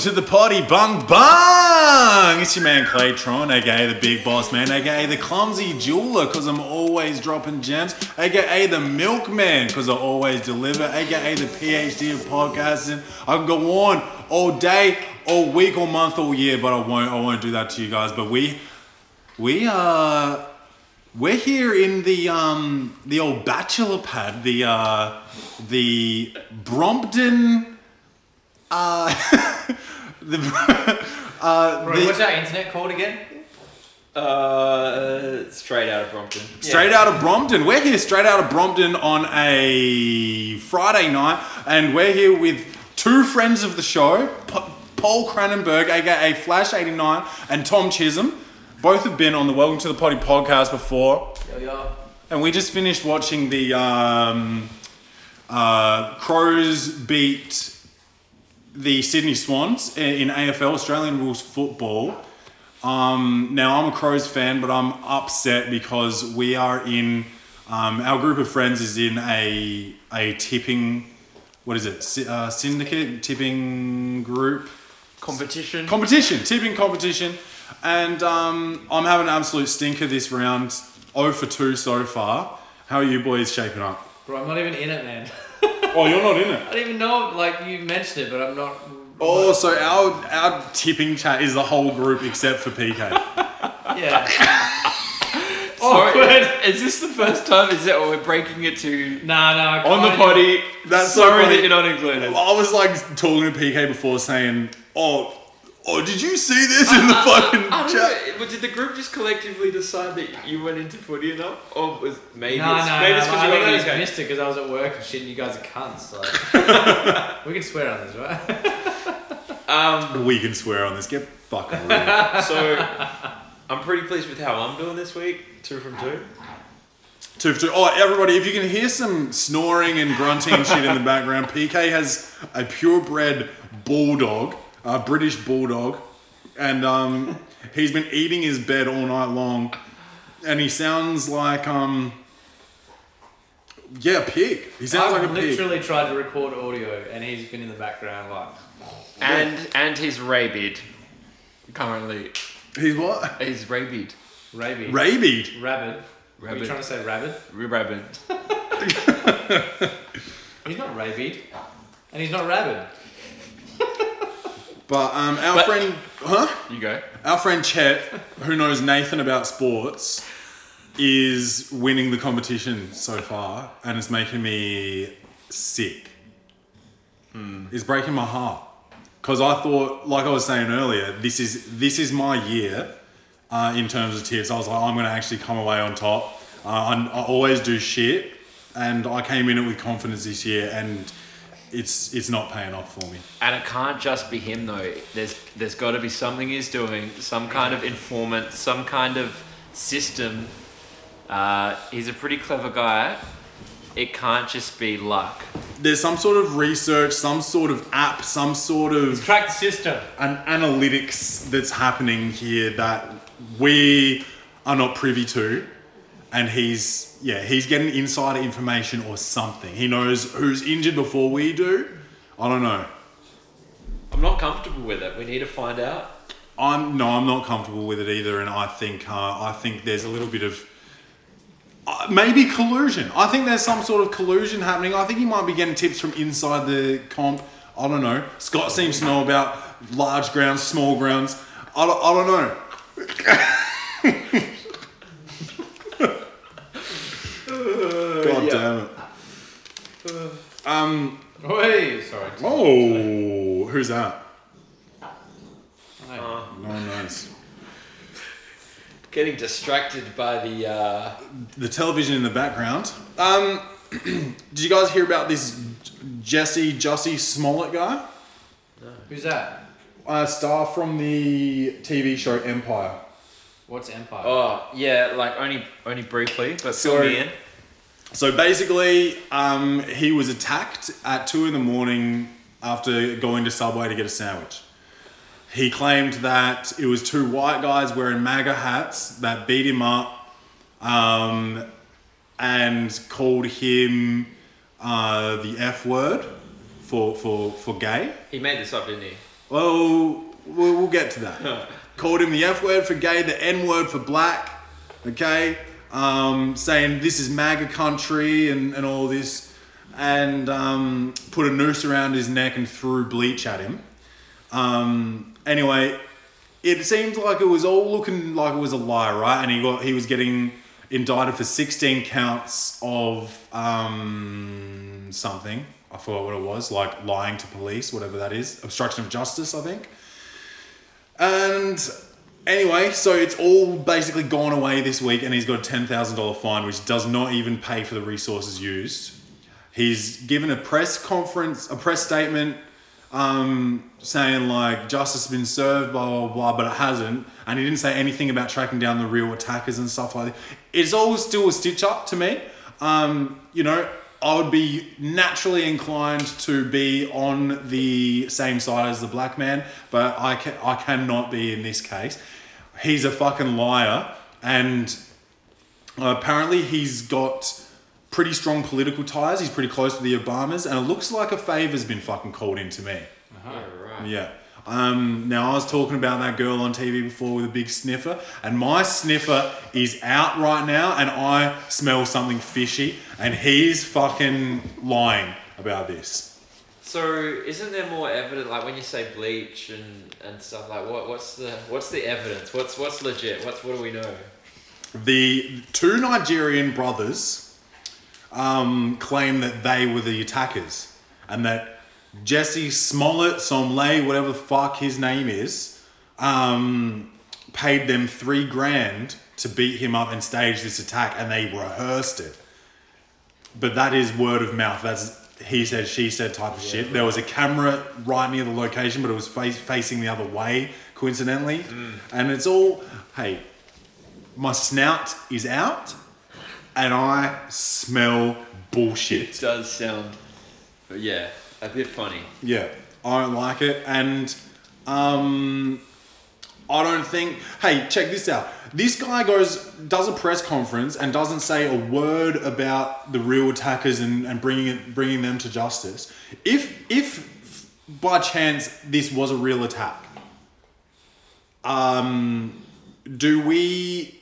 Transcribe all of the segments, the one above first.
To the party, bung bung! It's your man Claytron, aka the big boss man, aka the clumsy jeweler, cause I'm always dropping gems, aka the milkman, cause I always deliver, aka the PhD of podcasting. I can go on all day, all week, all month, all year, but I won't. I won't do that to you guys. But we, we are, we're here in the um the old bachelor pad, the uh, the Brompton. Uh, the, uh, Bro, the- what's our internet called again? Uh, straight out of Brompton. Straight out of Brompton. We're here straight out of Brompton on a Friday night, and we're here with two friends of the show, P- Paul Cranenberg, aka Flash89, and Tom Chisholm. Both have been on the Welcome to the Potty podcast before, Yo, yo. and we just finished watching the um, uh, Crows beat the Sydney Swans in AFL, Australian rules football. Um, now I'm a Crows fan, but I'm upset because we are in um, our group of friends is in a a tipping, what is it, uh, syndicate tipping group Competition. competition, tipping competition, and um, I'm having an absolute stinker this round. 0 for 2 so far. How are you boys shaping up? Bro, I'm not even in it, man. Oh, you're not in it. I don't even know, like, you mentioned it, but I'm not. Oh, so our our tipping chat is the whole group except for PK. Yeah. Sorry, Awkward. is this the first time? Is it? Or we're breaking it to Nah, nah. on the kinda- potty? That's so sorry funny. that you're not included. I was like talking to PK before saying, "Oh, oh, did you see this in the fucking I don't chat?" know. But did the group just collectively decide that you went into footy enough, or was maybe Nah, it's, nah, maybe nah. it's because I you think got I the just UK? missed it because I was at work and shit, and you guys are cunts. Like, we can swear on this, right? Um, We can swear on this. Get fucking real. so I'm pretty pleased with how I'm doing this week. Two from two. Two for two. Oh, everybody, if you can hear some snoring and grunting and shit in the background, PK has a purebred bulldog, a British bulldog, and um, he's been eating his bed all night long, and he sounds like um, yeah, a pig. He sounds I've like a pig. literally tried to record audio, and he's been in the background, like. And and he's rabid. Currently, He's what? he's rabid. Rabid. Rabied. Rabid. Are you Rabid. trying to say rabid? Rabid. He's not rabid. And he's not rabid. But um, our But- friend, huh? You go. Our friend Chet, who knows Nathan about sports, is winning the competition so far, and it's making me sick. It's breaking my heart because I thought, like I was saying earlier, this is this is my year uh, in terms of tips. I was like, I'm going to actually come away on top. Uh, I, I always do shit, and I came in it with confidence this year, and it's it's not paying off for me. And it can't just be him though. There's there's got to be something he's doing, some kind of informant, some kind of system. Uh, he's a pretty clever guy. It can't just be luck. there's some sort of research, some sort of app, some sort of Track the system. an analytics that's happening here that we are not privy to. And he's yeah, he's getting insider information or something. He knows who's injured before we do. I don't know. I'm not comfortable with it. We need to find out. I'm no, I'm not comfortable with it either, and I think uh, I think there's a little bit of uh, maybe collusion. I think there's some sort of collusion happening. I think he might be getting tips from inside the comp. I don't know. Scott seems to know about large grounds, small grounds. I don't, I don't know. God damn it. Um. Hey, sorry. Oh, who's that? Hey. No one knows. Getting distracted by the. Uh, the television in the background. Um, did you guys hear about this Jesse Jussie Smollett guy? Who's that? A star from the TV show Empire. What's Empire? oh yeah, like only only briefly, but So- fill me in. So basically, um, he was attacked at two in the morning after going to Subway to get a sandwich. He claimed that it was two white guys wearing MAGA hats that beat him up um, and called him uh, the F word for, for, for gay. He made this up, didn't he? Well, we'll, we'll get to that. Called him the F word for gay, the N word for black. Okay, um, saying this is MAGA country and, and all this, and um, put a noose around his neck and threw bleach at him. Um, anyway, it seemed like it was all looking like it was a lie, right? And he got he was getting indicted for 16 counts of um, something. I forgot what it was, like lying to police, whatever that is, obstruction of justice, I think. And anyway, so it's all basically gone away this week, and he's got a ten thousand dollar fine, which does not even pay for the resources used. He's given a press conference, a press statement, um, saying like justice has been served, blah blah blah, but it hasn't, and he didn't say anything about tracking down the real attackers and stuff like that. It's all still a stitch up to me. Um, you know, I would be naturally inclined to be on the same side as the black man, but I can I cannot be in this case. He's a fucking liar, and apparently he's got pretty strong political ties. He's pretty close to the Obamas, and it looks like a favor's been fucking called into me. Uh-huh. Yeah, right. Yeah. Um, now I was talking about that girl on TV before with a big sniffer, and my sniffer is out right now, and I smell something fishy, and he's fucking lying about this. So isn't there more evidence? Like when you say bleach and, and stuff, like what what's the what's the evidence? What's what's legit? What's what do we know? The two Nigerian brothers um, claim that they were the attackers, and that Jesse Smollett, Somlay, whatever the fuck his name is, um, paid them three grand to beat him up and stage this attack, and they rehearsed it. But that is word of mouth. That's he said, she said type of shit. There was a camera right near the location, but it was face, facing the other way, coincidentally. And it's all, hey, my snout is out, and I smell bullshit. It does sound, yeah, a bit funny. Yeah, I don't like it, and um, I don't think. Hey, check this out. This guy goes, does a press conference, and doesn't say a word about the real attackers and, and bringing it, bringing them to justice. If if by chance this was a real attack, um, do we?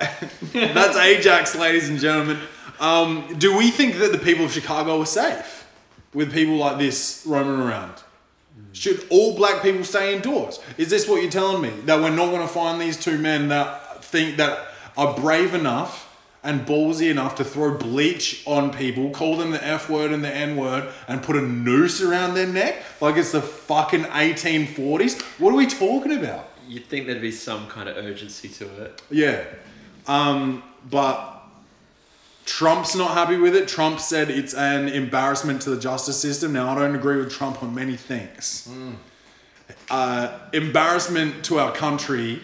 That's Ajax, ladies and gentlemen. Um, do we think that the people of Chicago are safe with people like this roaming around? Should all black people stay indoors? Is this what you're telling me? That we're not going to find these two men that think that are brave enough and ballsy enough to throw bleach on people, call them the F word and the N word, and put a noose around their neck like it's the fucking 1840s? What are we talking about? You'd think there'd be some kind of urgency to it. Yeah. Um, but Trump's not happy with it. Trump said it's an embarrassment to the justice system. Now, I don't agree with Trump on many things. Uh, embarrassment to our country.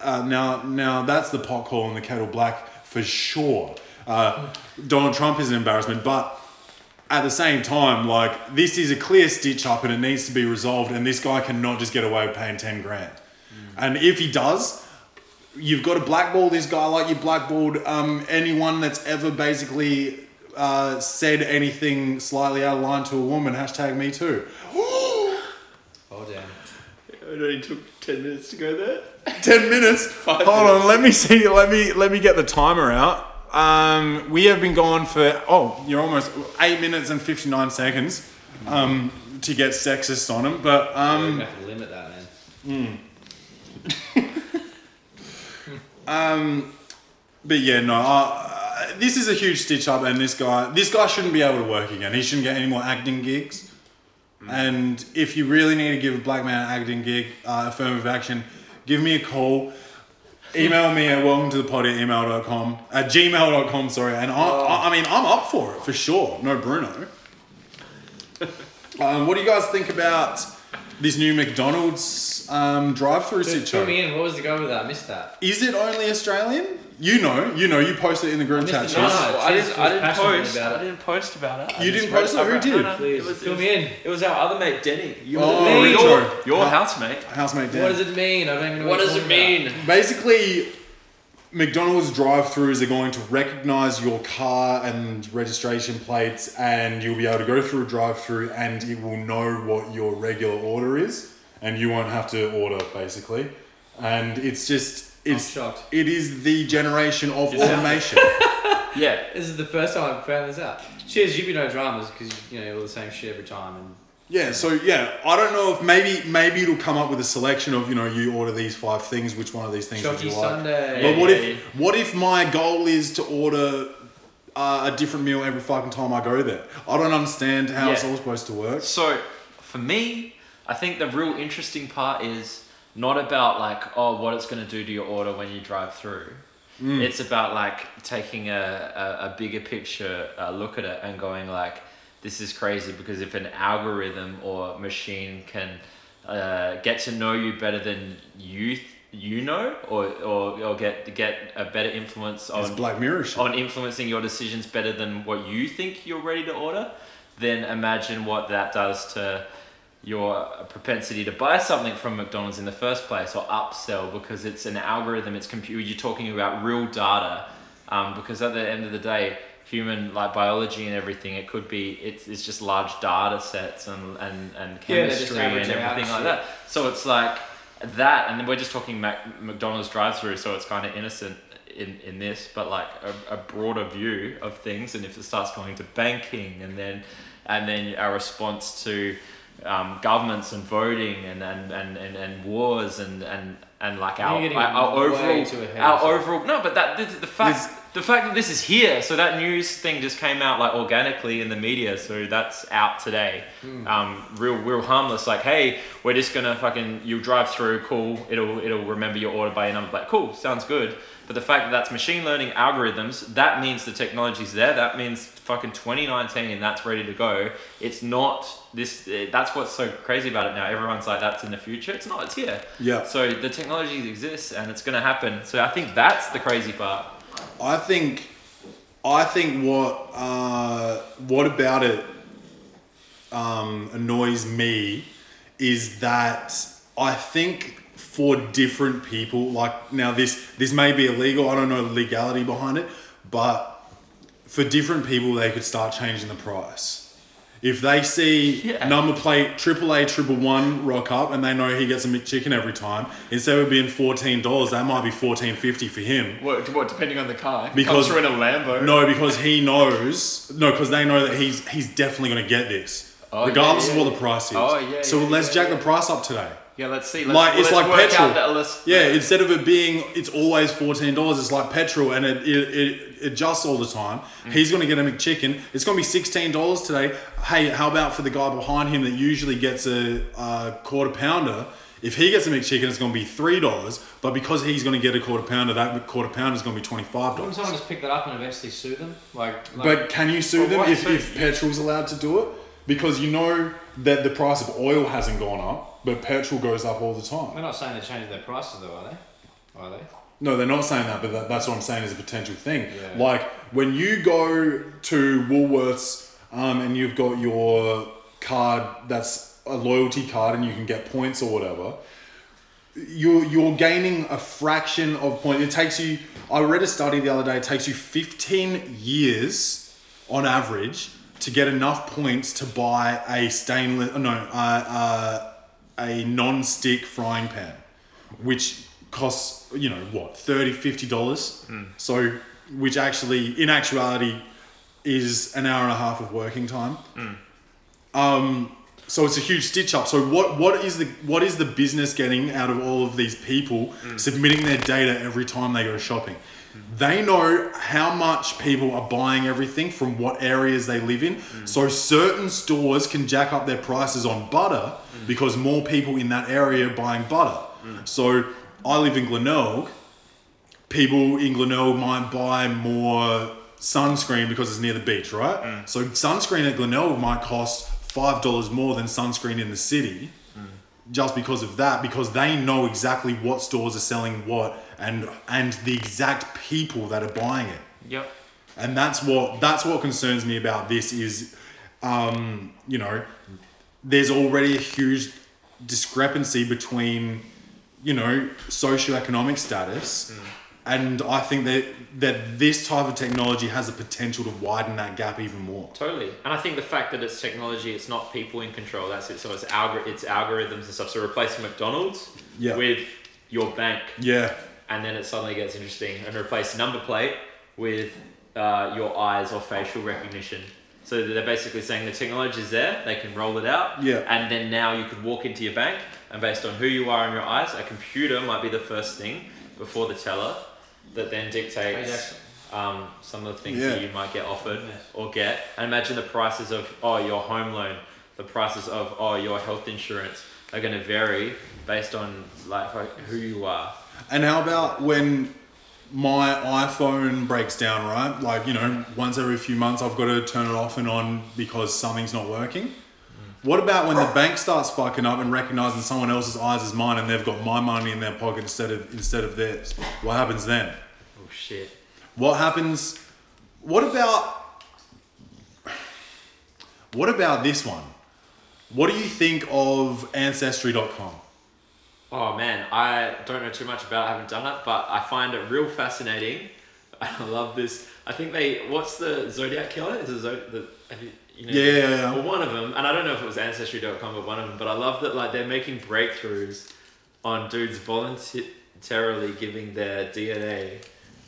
Uh, now, now that's the pot calling the kettle black for sure. Uh, Donald Trump is an embarrassment, but at the same time, like this is a clear stitch up and it needs to be resolved. And this guy cannot just get away with paying ten grand. And if he does, you've got to blackball this guy like you blackballed um, anyone that's ever basically uh, said anything slightly out of line to a woman. Hashtag me too. Oh damn. It only took ten minutes to go there. Ten minutes. Five Hold minutes. on. Let me see. Let me let me get the timer out. Um, we have been gone for oh, you're almost eight minutes and fifty nine seconds. Um, to get sexist on him, but We're um, gonna have to limit that, man. But yeah, no. Uh, this is a huge stitch up, and this guy, this guy shouldn't be able to work again. He shouldn't get any more acting gigs. And if you really need to give a black man an acting gig, uh, affirmative action, give me a call. Email me at welcome to the pod at email.com, at gmail.com, sorry. And I, I, I mean, I'm up for it for sure. No Bruno. um, what do you guys think about this new McDonald's um, drive-through Fill situation? me in. What was the go with that? I missed that. Is it only Australian? You know, you know, you posted it in the group chat. missed No, I Chase didn't. I didn't post. about it. I didn't post about it. I You just didn't post it? Who around- did? No, no, Please, it was, fill it was, me in. It was our other mate Denny. Your, Oh, your, your housemate. Housemate Dan. What does it mean? I don't even know What you're does it talking mean? Basically, McDonald's drive-throughs are going to recognize your car and registration plates, and you'll be able to go through a drive-through, and it will know what your regular order is, and you won't have to order basically. And it's just it's shocked. it is the generation of Just- automation. Yeah. This is the first time I've found this out. Cheers, you be no dramas because you know all the same shit every time. And Yeah, so yeah, I don't know if maybe maybe it'll come up with a selection of you know you order these five things, which one of these things would you like? Sunday. But what Yeah, if what if my goal is to order uh, a different meal every fucking time I go there? I don't understand how it's Yeah. all supposed to work. So for me, I think the real interesting part is not about like oh what it's going to do to your order when you drive through. It's about like taking a, a, a bigger picture uh, look at it and going like this is crazy because if an algorithm or machine can uh, get to know you better than you th- you know or, or, or get get a better influence It's on Black Mirror shit. on influencing your decisions better than what you think you're ready to order, then imagine what that does to your propensity to buy something from McDonald's in the first place or upsell because it's an algorithm, it's computer, you're talking about real data. Um, because at the end of the day, human like biology and everything, it could be it's, it's just large data sets and, and, and Yeah, chemistry and average out everything like that. So it's like that, and then we're just talking Mac- McDonald's drive-through, so it's kind of innocent in, in this, but like a, a broader view of things. And if it starts going to banking, and then and then our response to um, governments and voting and and, and, and, and wars and, and and like our, our, our overall too ahead of our overall no, but that this, the fact the fact that this is here, so that news thing just came out like organically in the media, so that's out today. Hmm. Um, real, real harmless. Like, hey, we're just gonna fucking you drive through, cool. It'll it'll remember your order by your number. Like, cool, sounds good. But the fact that that's machine learning algorithms, that means the technology's there. That means fucking 2019 and that's ready to go. It's not this. eh, That's what's so crazy about it now. Everyone's like, that's in the future. It's not. It's here. Yeah. So the technology exists and it's gonna happen. So I think that's the crazy part. I think, I think what uh, what about it um, annoys me is that I think for different people, like now this this may be illegal. I don't know the legality behind it, but for different people, they could start changing the price. If they see Yeah. number plate triple A triple one rock up and they know he gets a McChicken every time, instead of being fourteen dollars, that might be fourteen fifty for him. What, what depending on the car? Because- Comes through in a Lambo. No, because he knows. No, because they know that he's he's definitely going to get this, Oh, regardless yeah, of what the price is. Oh, yeah, So yeah, let's yeah, jack yeah. the price up today. Yeah, let's see. Let's, Like it's let's like work petrol. Out that, yeah, instead of it being it's always fourteen dollars, it's like petrol, and it it, it adjusts all the time. Mm. He's going to get a McChicken. It's going to be sixteen dollars today. Hey, how about for the guy behind him that usually gets a, a quarter pounder? If he gets a McChicken, it's going to be three dollars. But because he's going to get a quarter pounder, that quarter pounder is going to be twenty five dollars. someone just pick that up and eventually sue them? Like, like But can you sue them if, sue? if petrol's allowed to do it? Because you know that the price of oil hasn't gone up, but petrol goes up all the time. they're not saying they're changing their prices though, are they? Are they? No, they're not saying that, but that, that's what I'm saying is a potential thing. Yeah. Like when you go to Woolworths um, and you've got your card that's a loyalty card and you can get points or whatever, you're you're gaining a fraction of point. It takes you. I read a study the other day. It takes you 15 years on average to get enough points to buy a stainless no uh, uh, a non-stick frying pan, which costs you know what 30 50 dollars. Hmm. So which actually in actuality is an hour and a half of working time. Hmm. Um, so it's a huge stitch up. So what what is the what is the business getting out of all of these people hmm. submitting their data every time they go shopping? They know how much people are buying everything from what areas they live in. So certain stores can jack up their prices on butter because more people in that area are buying butter. So I live in Glenelg. People in Glenelg might buy more sunscreen because it's near the beach, right? So sunscreen at Glenelg might cost five dollars more than sunscreen in the city, just because of that. Because they know exactly what stores are selling what and and the exact people that are buying it Yep. and that's what that's what concerns me about this is um, you know there's already a huge discrepancy between you know socioeconomic status and I think that that this type of technology has the potential to widen that gap even more. Totally, and I think the fact that it's technology, it's not people in control. That's it. So it's algor- it's algorithms and stuff. So replacing McDonald's Yeah. with your bank, Yeah, and then it suddenly gets interesting. And replace number plate with uh, your eyes or facial recognition. So they're basically saying the technology is there. They can roll it out. Yeah. And then now you could walk into your bank, and based on who you are in your eyes, a computer might be the first thing before the teller that then dictates um, some of the things Yeah. that you might get offered Yes. or get. And imagine the prices of oh your home loan, the prices of oh your health insurance are going to vary based on like who you are. and how about when my iPhone breaks down, right? Like you know, once every few months, I've got to turn it off and on because something's not working. What about when the bank starts fucking up and recognizing someone else's eyes as mine, and they've got my money in their pocket instead of instead of theirs? What happens then? Oh shit. What happens? What about? What about this one? What do you think of Ancestry.com? Oh man, I don't know too much about. it, I haven't done it, but I find it real fascinating. I love this. I think they. What's the Zodiac killer? Is it Zod- the? Have you, you know, Yeah, yeah, yeah. Well, one of them, and I don't know if it was Ancestry.com, but one of them. But I love that like they're making breakthroughs on dudes voluntarily giving their DNA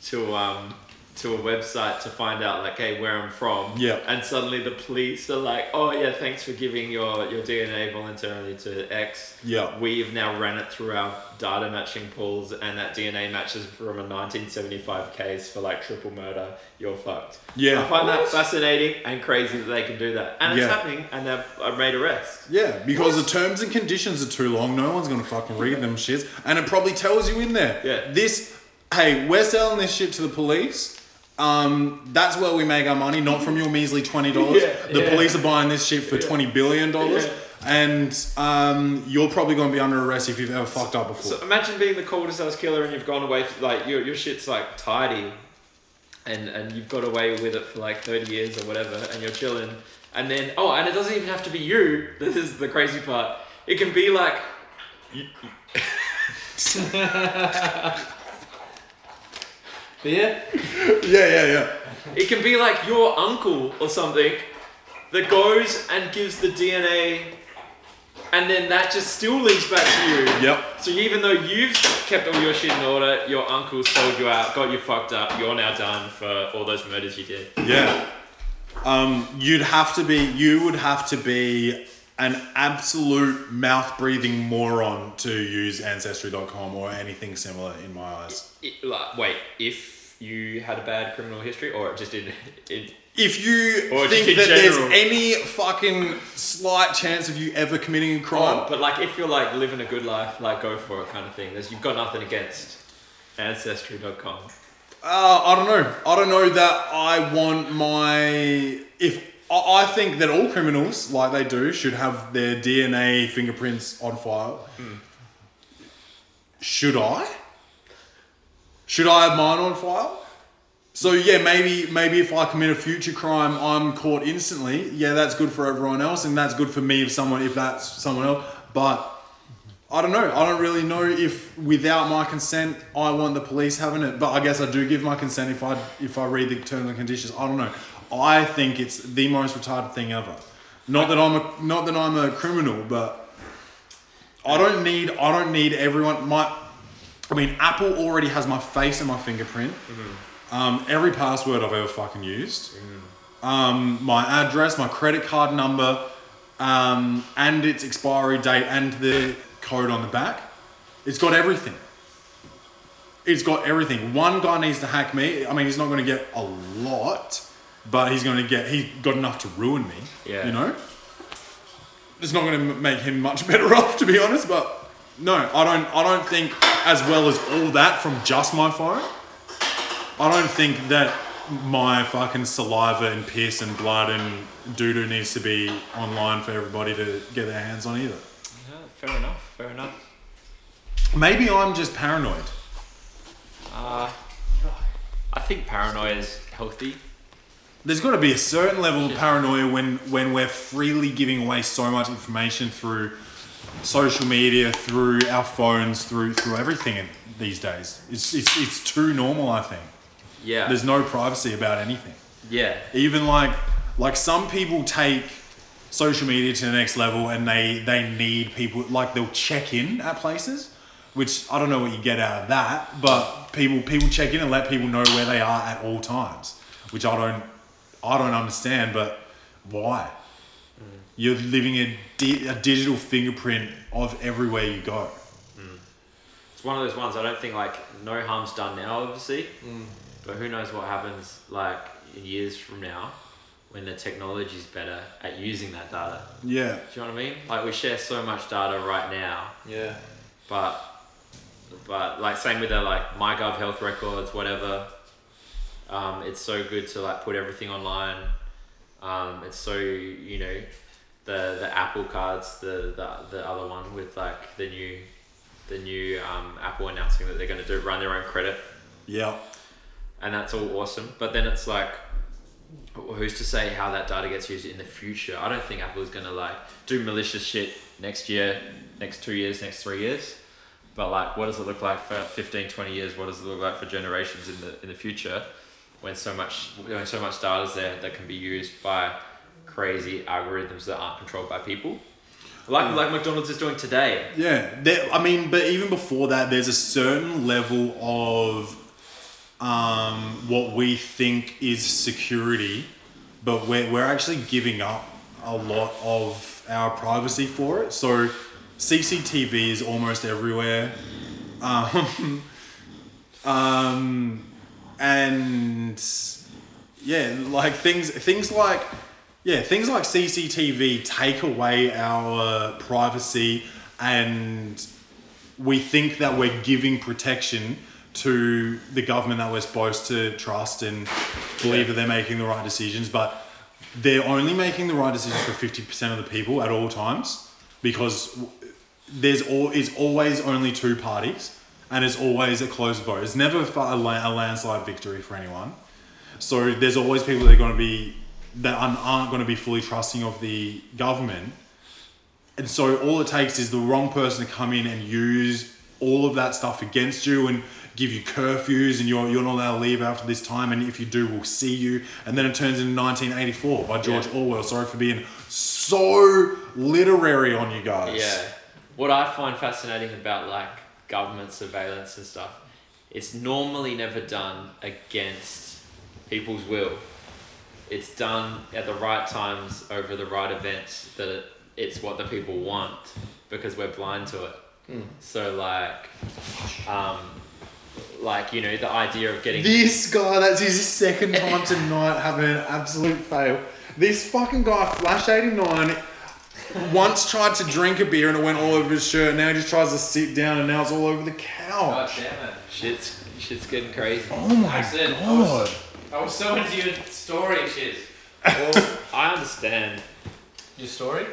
to um to a website to find out like hey where I'm from. Yeah. And suddenly the police are like, oh yeah, thanks for giving your your DNA voluntarily to X. Yeah. We've now ran it through our data matching pools, and that DNA matches from a 1975 case for like triple murder. You're fucked. Yeah. I find that fascinating and crazy that they can do that, and it's happening, and they've uh, made arrests. Yeah, because the terms and conditions are too long. No one's gonna fucking read them shits, and it probably tells you in there. Yeah. This, hey, we're selling this shit to the police. Um, that's where we make our money, not from your measly twenty dollars. Yeah, the yeah. police are buying this shit for Yeah. twenty billion dollars, Yeah. and um, you're probably gonna be under arrest if you've ever fucked up before. So imagine being the coldest house killer, and you've gone away for, like your your shit's like tidy, and and you've got away with it for like 30 years or whatever, and you're chilling, and then oh, and it doesn't even have to be you. This is the crazy part. It can be like. Beer? yeah, yeah, yeah. It can be like your uncle or something that goes and gives the DNA, and then that just still links back to you. Yep. So even though you've kept all your shit in order, your uncle sold you out, got you fucked up, you're now done for all those murders you did. Yeah. Um, you'd have to be, you would have to be an absolute mouth breathing moron to use Ancestry.com or anything similar in my eyes. It, like, wait, if you had a bad criminal history, or just in If you Or think that general. there's any fucking slight chance of you ever committing a crime, oh, but like if you're like living a good life, like go for it kind of thing. There's you've got nothing against ancestry.com. Uh, I don't know. I don't know that I want my. If I think that all criminals, like they do, should have their DNA fingerprints on file. Hmm. Should I? Should I have mine on file? So yeah, maybe maybe if I commit a future crime, I'm caught instantly. Yeah, that's good for everyone else, and that's good for me if someone if that's someone else. But I don't know. I don't really know if without my consent I want the police having it. But I guess I do give my consent if I if I read the terms and conditions. I don't know. I think it's the most retarded thing ever. Not that I'm a not that I'm a criminal, but I don't need I don't need everyone my I mean Apple already has my face and my fingerprint. Um, every password I've ever fucking used. Um, my address, my credit card number, um, and its expiry date and the code on the back. It's got everything. It's got everything. One guy needs to hack me. I mean, he's not going to get a lot, but he's going to get. He got enough to ruin me. Yeah. You know. It's not going to make him much better off, to be honest. But no, I don't. I don't think as well as all that from just my phone. I don't think that my fucking saliva and piss and blood and doo doo needs to be online for everybody to get their hands on either. Yeah, fair enough. Fair enough. Maybe I'm just paranoid. Uh, I think paranoia is healthy. There's got to be a certain level of paranoia when when we're freely giving away so much information through social media, through our phones, through through everything. These days. It's, it's, it's too normal, I think. Yeah. There's no privacy about anything. yeah. Even like like some people take social media to the next level and they they need people like they'll check in at places, which I don't know what you get out of that, but people people check in and let people know where they are at all times, which I don't I don't understand, but why? You're living a, di- a digital fingerprint of everywhere you go. Mm. It's one of those ones I don't think like no harm's done now, obviously. Mm. But who knows what happens like in years from now when the technology's better at using that data. Yeah. Do you know what I mean? Like we share so much data right now, Yeah. but but like same with the like MyGov health records, whatever. Um, it's so good to like put everything online. Um, it's so you know the the Apple cards, the the, the other one with like the new the new um, Apple announcing that they're going to do run their own credit Yeah. and that's all awesome. But then it's like, who's to say how that data gets used in the future? I don't think Apple is gonna like do malicious shit next year, next two years, next three years. But like, what does it look like for 15, 20 years? What does it look like for generations in the in the future, when so much when so much data is there that can be used by crazy algorithms that aren't controlled by people, like like McDonald's is doing today. Yeah, there, I mean, but even before that, there's a certain level of um, what we think is security, but we're, we're actually giving up a lot of our privacy for it. So, CCTV is almost everywhere. Um, um, and yeah, like things things like yeah, things like CCTV take away our privacy and we think that we're giving protection to the government that we're supposed to trust and believe that they're making the right decisions, but they're only making the right decisions for 50% of the people at all times because there's all is always only two parties and it's always a close vote. It's never a, a landslide victory for anyone. So there's always people that are going to be that aren't- aren't going to be fully trusting of the government. And so all it takes is the wrong person to come in and use all of that stuff against you and give you curfews and you're, you're not allowed to leave after this time and if you do we'll see you and then it turns into 1984 by George Yeah. Orwell. Sorry for being so literary on you guys. Yeah. What I find fascinating about like government surveillance and stuff, it's normally never done against people's will. It's done at the right times over the right events that it, it's what the people want because we're blind to it. So like, um, like you know the idea of getting This guy, that's his second time tonight having an absolute fail. This fucking guy, Flash 89, once tried to drink a beer and it went all over his shirt. Now he just tries to sit down and now it's all over the couch. God couch. damn it. shit's shit's getting crazy. Oh my Accent. I god. was, I was so into your story, Shiz. Well, I understand. Your story?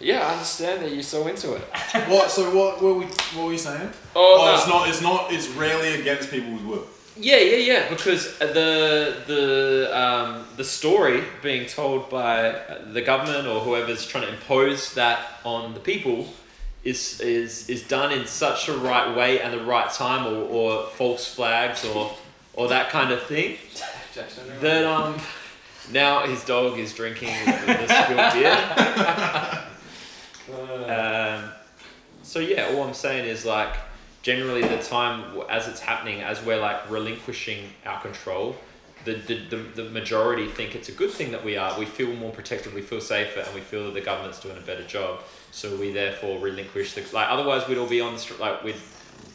Yeah, I understand that you're so into it. What? So what? What were we? What were you saying? Oh, Oh, no. it's not. It's not. It's rarely against people's will. Yeah, yeah, yeah. Because the the um, the story being told by the government or whoever's trying to impose that on the people is is is done in such a right way and the right time, or, or false flags, or or that kind of thing. That um, now his dog is drinking the spilled beer. Um, so yeah, all I'm saying is like generally the time as it's happening, as we're like relinquishing our control, the, the, the, majority think it's a good thing that we are. We feel more protected, we feel safer, and we feel that the government's doing a better job. So we therefore relinquish the like. Otherwise, we'd all be on the street like with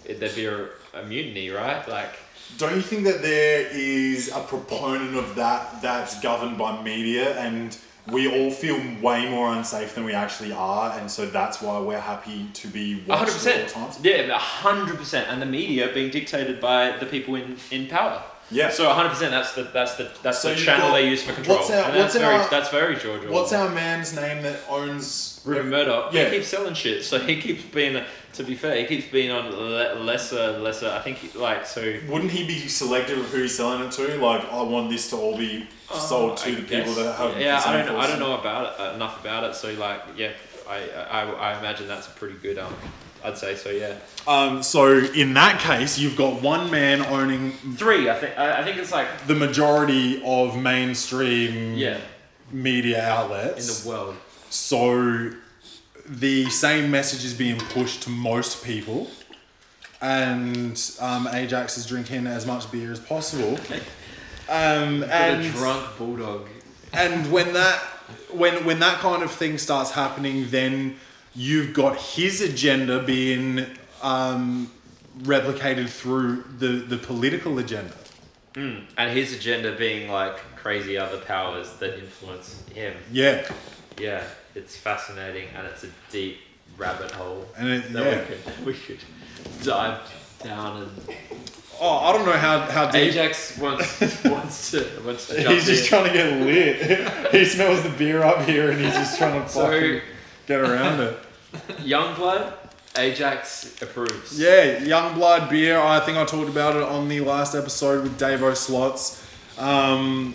there'd be a, a mutiny, right? Like Don't you think that there is a proponent of that that's governed by media and we all feel way more unsafe than we actually are, and so that's why we're happy to be A watched at all percent. times? Yeah, a hundred percent. And the media being dictated by the people in, in power. Yeah. So a hundred percent. That's the that's the that's So the channel got- they use for control. what's our- and that's what's very our- that's very George Orwell. What's our man's name that owns Rupert Murdoch? Yeah. He keeps selling shit, so he keeps being. To be fair, he keeps being on le- lesser lesser. I think like so. Wouldn't he be selective of who he's selling it to? Like, I want this to all be sold to I the people that have. Yeah, I don't I don't know about it uh, enough about it. So like yeah, I I, I imagine that's a pretty good um I'd say so. Yeah. Um, so in that case, you've got one man owning Three. I think. I, I think it's like the majority of mainstream yeah media outlets in the world. So the same message is being pushed to most people, and um, Ajax is drinking as much beer as possible. Um, And a drunk bulldog. and when that when when that kind of thing starts happening, then you've got his agenda being um, replicated through the the political agenda. And his agenda being like crazy other powers that influence him. Yeah, Yeah, it's fascinating and it's a deep rabbit hole and it, that yeah. we could we could dive down and Oh, I don't know how how deep. Ajax wants wants to wants to jump He's just in. trying to get lit. he smells the beer up here, and he's just trying to So get around it. Young blood, Ajax approves. Yeah, young blood beer. I think I talked about it on the last episode with Davo Slots. Um,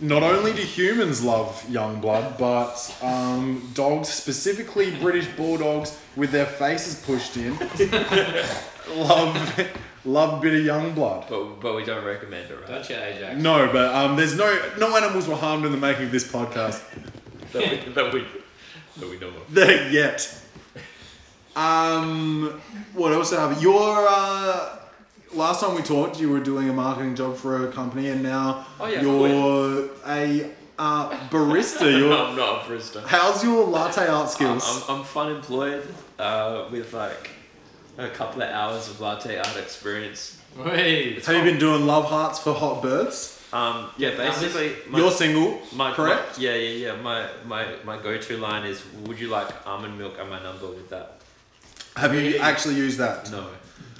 not only do humans love young blood, but um, dogs, specifically British Bulldogs with their faces pushed in, love love a bit of Youngblood. But but we don't recommend it, right? Don't you, Ajax? No, but um, there's no no animals were harmed in the making of this podcast. That we that we that we know of. There yet. Um, what else have your uh, last time we talked, you were doing a marketing job for a company, and now Oh, yeah, you're a uh, barista. You're, No, I'm not a barista. how's your latte art I'm, skills? I'm, I'm fun employed uh, with like a couple of hours of latte art experience. Wait. have you been doing love hearts for hot birds? Um, yeah, basically, my, you're single, my, correct? my- yeah, yeah, yeah. My, my, my go-to line is, "Would you like almond milk and my number with that?" have you actually used that? No.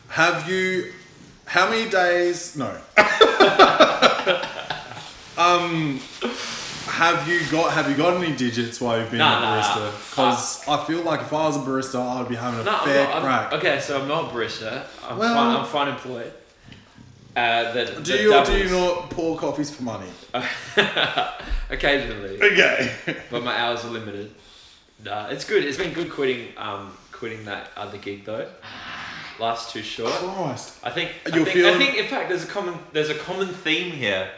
Have you? How many days? No. um, have you got? Have you got any digits while you've been Nah, a nah, barista? nah. Because I feel like if I was a barista, I'd be having a No, I'm fair not, I'm- crack. okay, so I'm not a barista. I'm Well- fine. I'm fine employed. Uh, that, do that you or do you doubles. not pour coffees for money? Occasionally, Okay. but my hours are limited. Nah, it's good. It's been good quitting um quitting that other gig though. Life's too short. Christ. I think. I You're think, I think in fact there's a common there's a common theme here.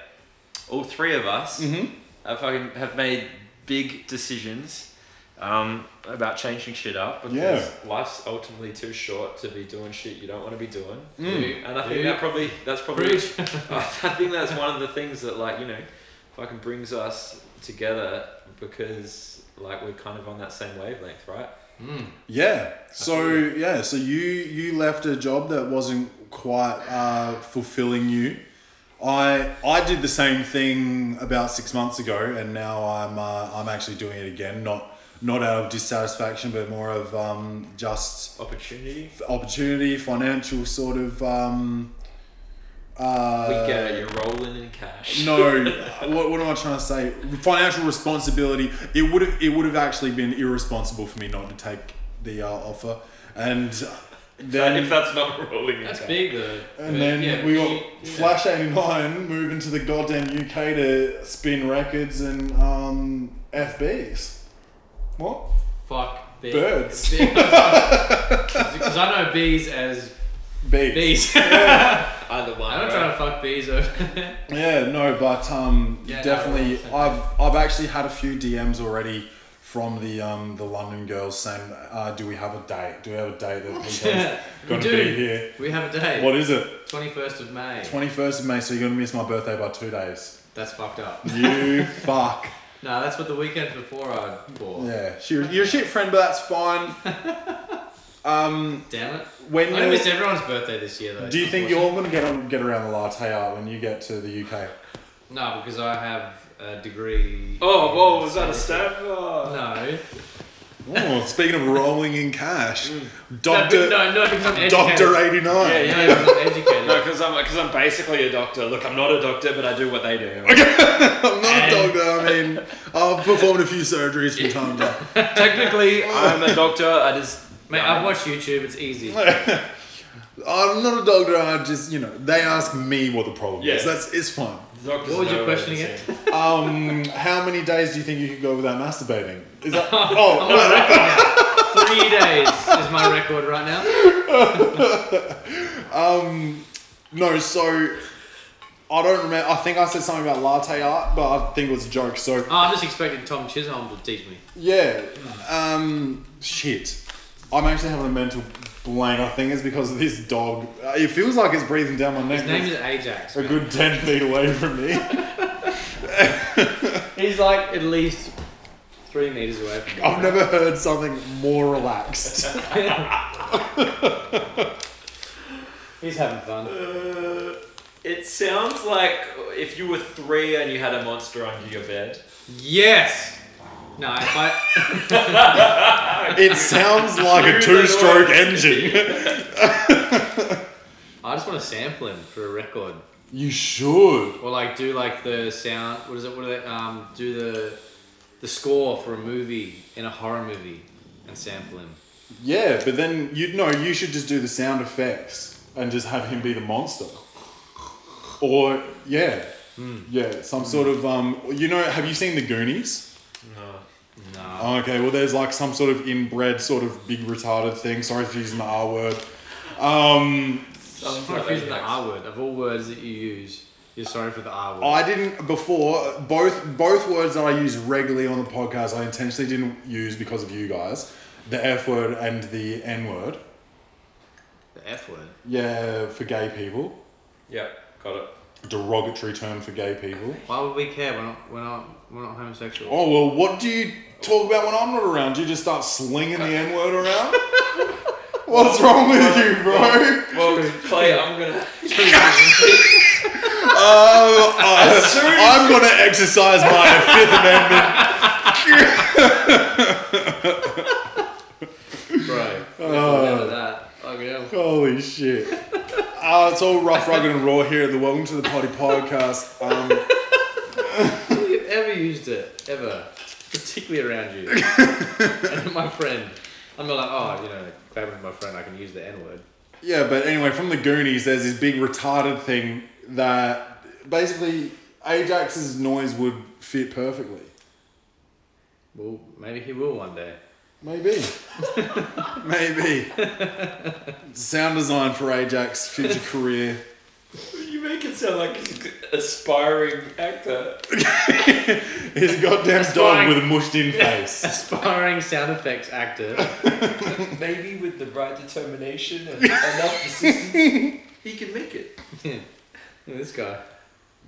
All three of us Mm-hmm. have fucking have made big decisions um, about changing shit up because Yeah. life's ultimately too short to be doing shit you don't want to be doing. Mm. And I think Dude. that probably that's probably Preach. I think that's one of the things that like you know fucking brings us together because like we're kind of on that same wavelength, right? Mm. Yeah. So yeah. So you you left a job that wasn't quite uh, fulfilling you. I I did the same thing about six months ago, and now I'm uh, I'm actually doing it again. Not not out of dissatisfaction, but more of um, just Opportunity. opportunity, financial sort of. Um, uh, we get it. You're rolling in cash. no, what, what am I trying to say? Financial responsibility. It would have it would have actually been irresponsible for me not to take the uh, offer, and then if that's not rolling in That's cash. big though. and But, then yeah, we got yeah. Flash eighty nine moving to the goddamn UK to spin records and um, FBs. What? Fuck bees. Birds. Because I know bees as Bees. bees. Either one. I'm not right? try to fuck bees over. Yeah, no, but um, Yeah, no, definitely, we're I've I've actually had a few DMs already from the um the London girls saying, uh, "Do we have a date? Do we have a date that PK's we going to do. be here?" We have a date. What is it? 21st of May. Twenty first of May. So you're going to miss my birthday by two days. That's fucked up. You fuck. No, that's what the weekend before I for. Yeah, you're, you're a shit friend, but that's fine. Um, Damn it. when I you missed everyone's birthday this year though. do you think you're going to get get around the latte art when you get to the UK? No, because I have a degree. Oh, whoa, was that a stab? Oh. No. Oh, speaking of rolling in cash, Doctor no, no, because I'm educated. Doctor eighty nine. Yeah, Yeah, because I'm educated. No, because I'm because I'm basically a doctor. Look, I'm not a doctor, but I do what they do. I'm not And- a doctor. I mean, I've performed a few surgeries from time to time. Technically, I'm a doctor. I just Mate, I've watched YouTube. It's easy. I'm not a doctor. I just, you know, they ask me what the problem Yeah. is. That's it's fine. Doctors What was your know question again? in. Um, how many days do you think you could go without masturbating? Is that? I'm Oh, on record now. Three days is my record. record right now. No, so I don't remember. I think I said something about latte art, but I think it was a joke. So Oh, I'm just expecting Tom Chisholm to teach me. yeah, um, shit. I'm actually having a mental blank. I think it's because of this dog. Uh, It feels like it's breathing down my neck. His name is Ajax. a man. good ten feet away from me. He's like at least three meters away from me. I've never heard something more relaxed. He's having fun. Uh, it sounds like if you were three and you had a monster under your bed. Yes. No, if I It sounds like a two-stroke engine. I just want to sample him for a record, You should. or like do like the sound. What is it? What do they um do the the score for a movie in a horror movie and sample him? Yeah, but then you know you should just do the sound effects and just have him be the monster. Or yeah, yeah, some sort of um. You know, have you seen the Goonies? No. No. Oh, okay, well, there's like some sort of inbred sort of big retarded thing. Sorry for using the R word. Um, I'm not using the R word. Of all words that you use, you're sorry for the R word. I didn't before both both words that I use regularly on the podcast. I intentionally didn't use because of you guys. The F word and the N word. the F word. Yeah, for gay people. Yeah, got it. Derogatory term for gay people. Why would we care? We're not. We're not. We're not homosexual. Oh well, what do you talk about when I'm not around? Do you just start slinging the N word around? What's wrong with you, bro? Well, Clay, I'm gonna. Uh, I, I'm going to exercise my Fifth Amendment. Bro. Oh. That. Holy shit! Uh, it's all rough, rugged, and raw here at the Welcome to the Potty podcast. Um, Have you ever used it? Ever? Particularly around you. and my friend. I'm not like, oh, you know, with my friend, I can use the N word. yeah, but anyway, from the Goonies, there's this big retarded thing that basically Ajax's noise would fit perfectly. Well, maybe he will one day. Maybe. Maybe. Sound design for Ajax future career. You make it sound like he's an aspiring actor. He's a goddamn dog fine. with a mushed in face. Aspiring sound effects actor. Maybe with the right determination and enough persistence, he can make it. Look at this guy.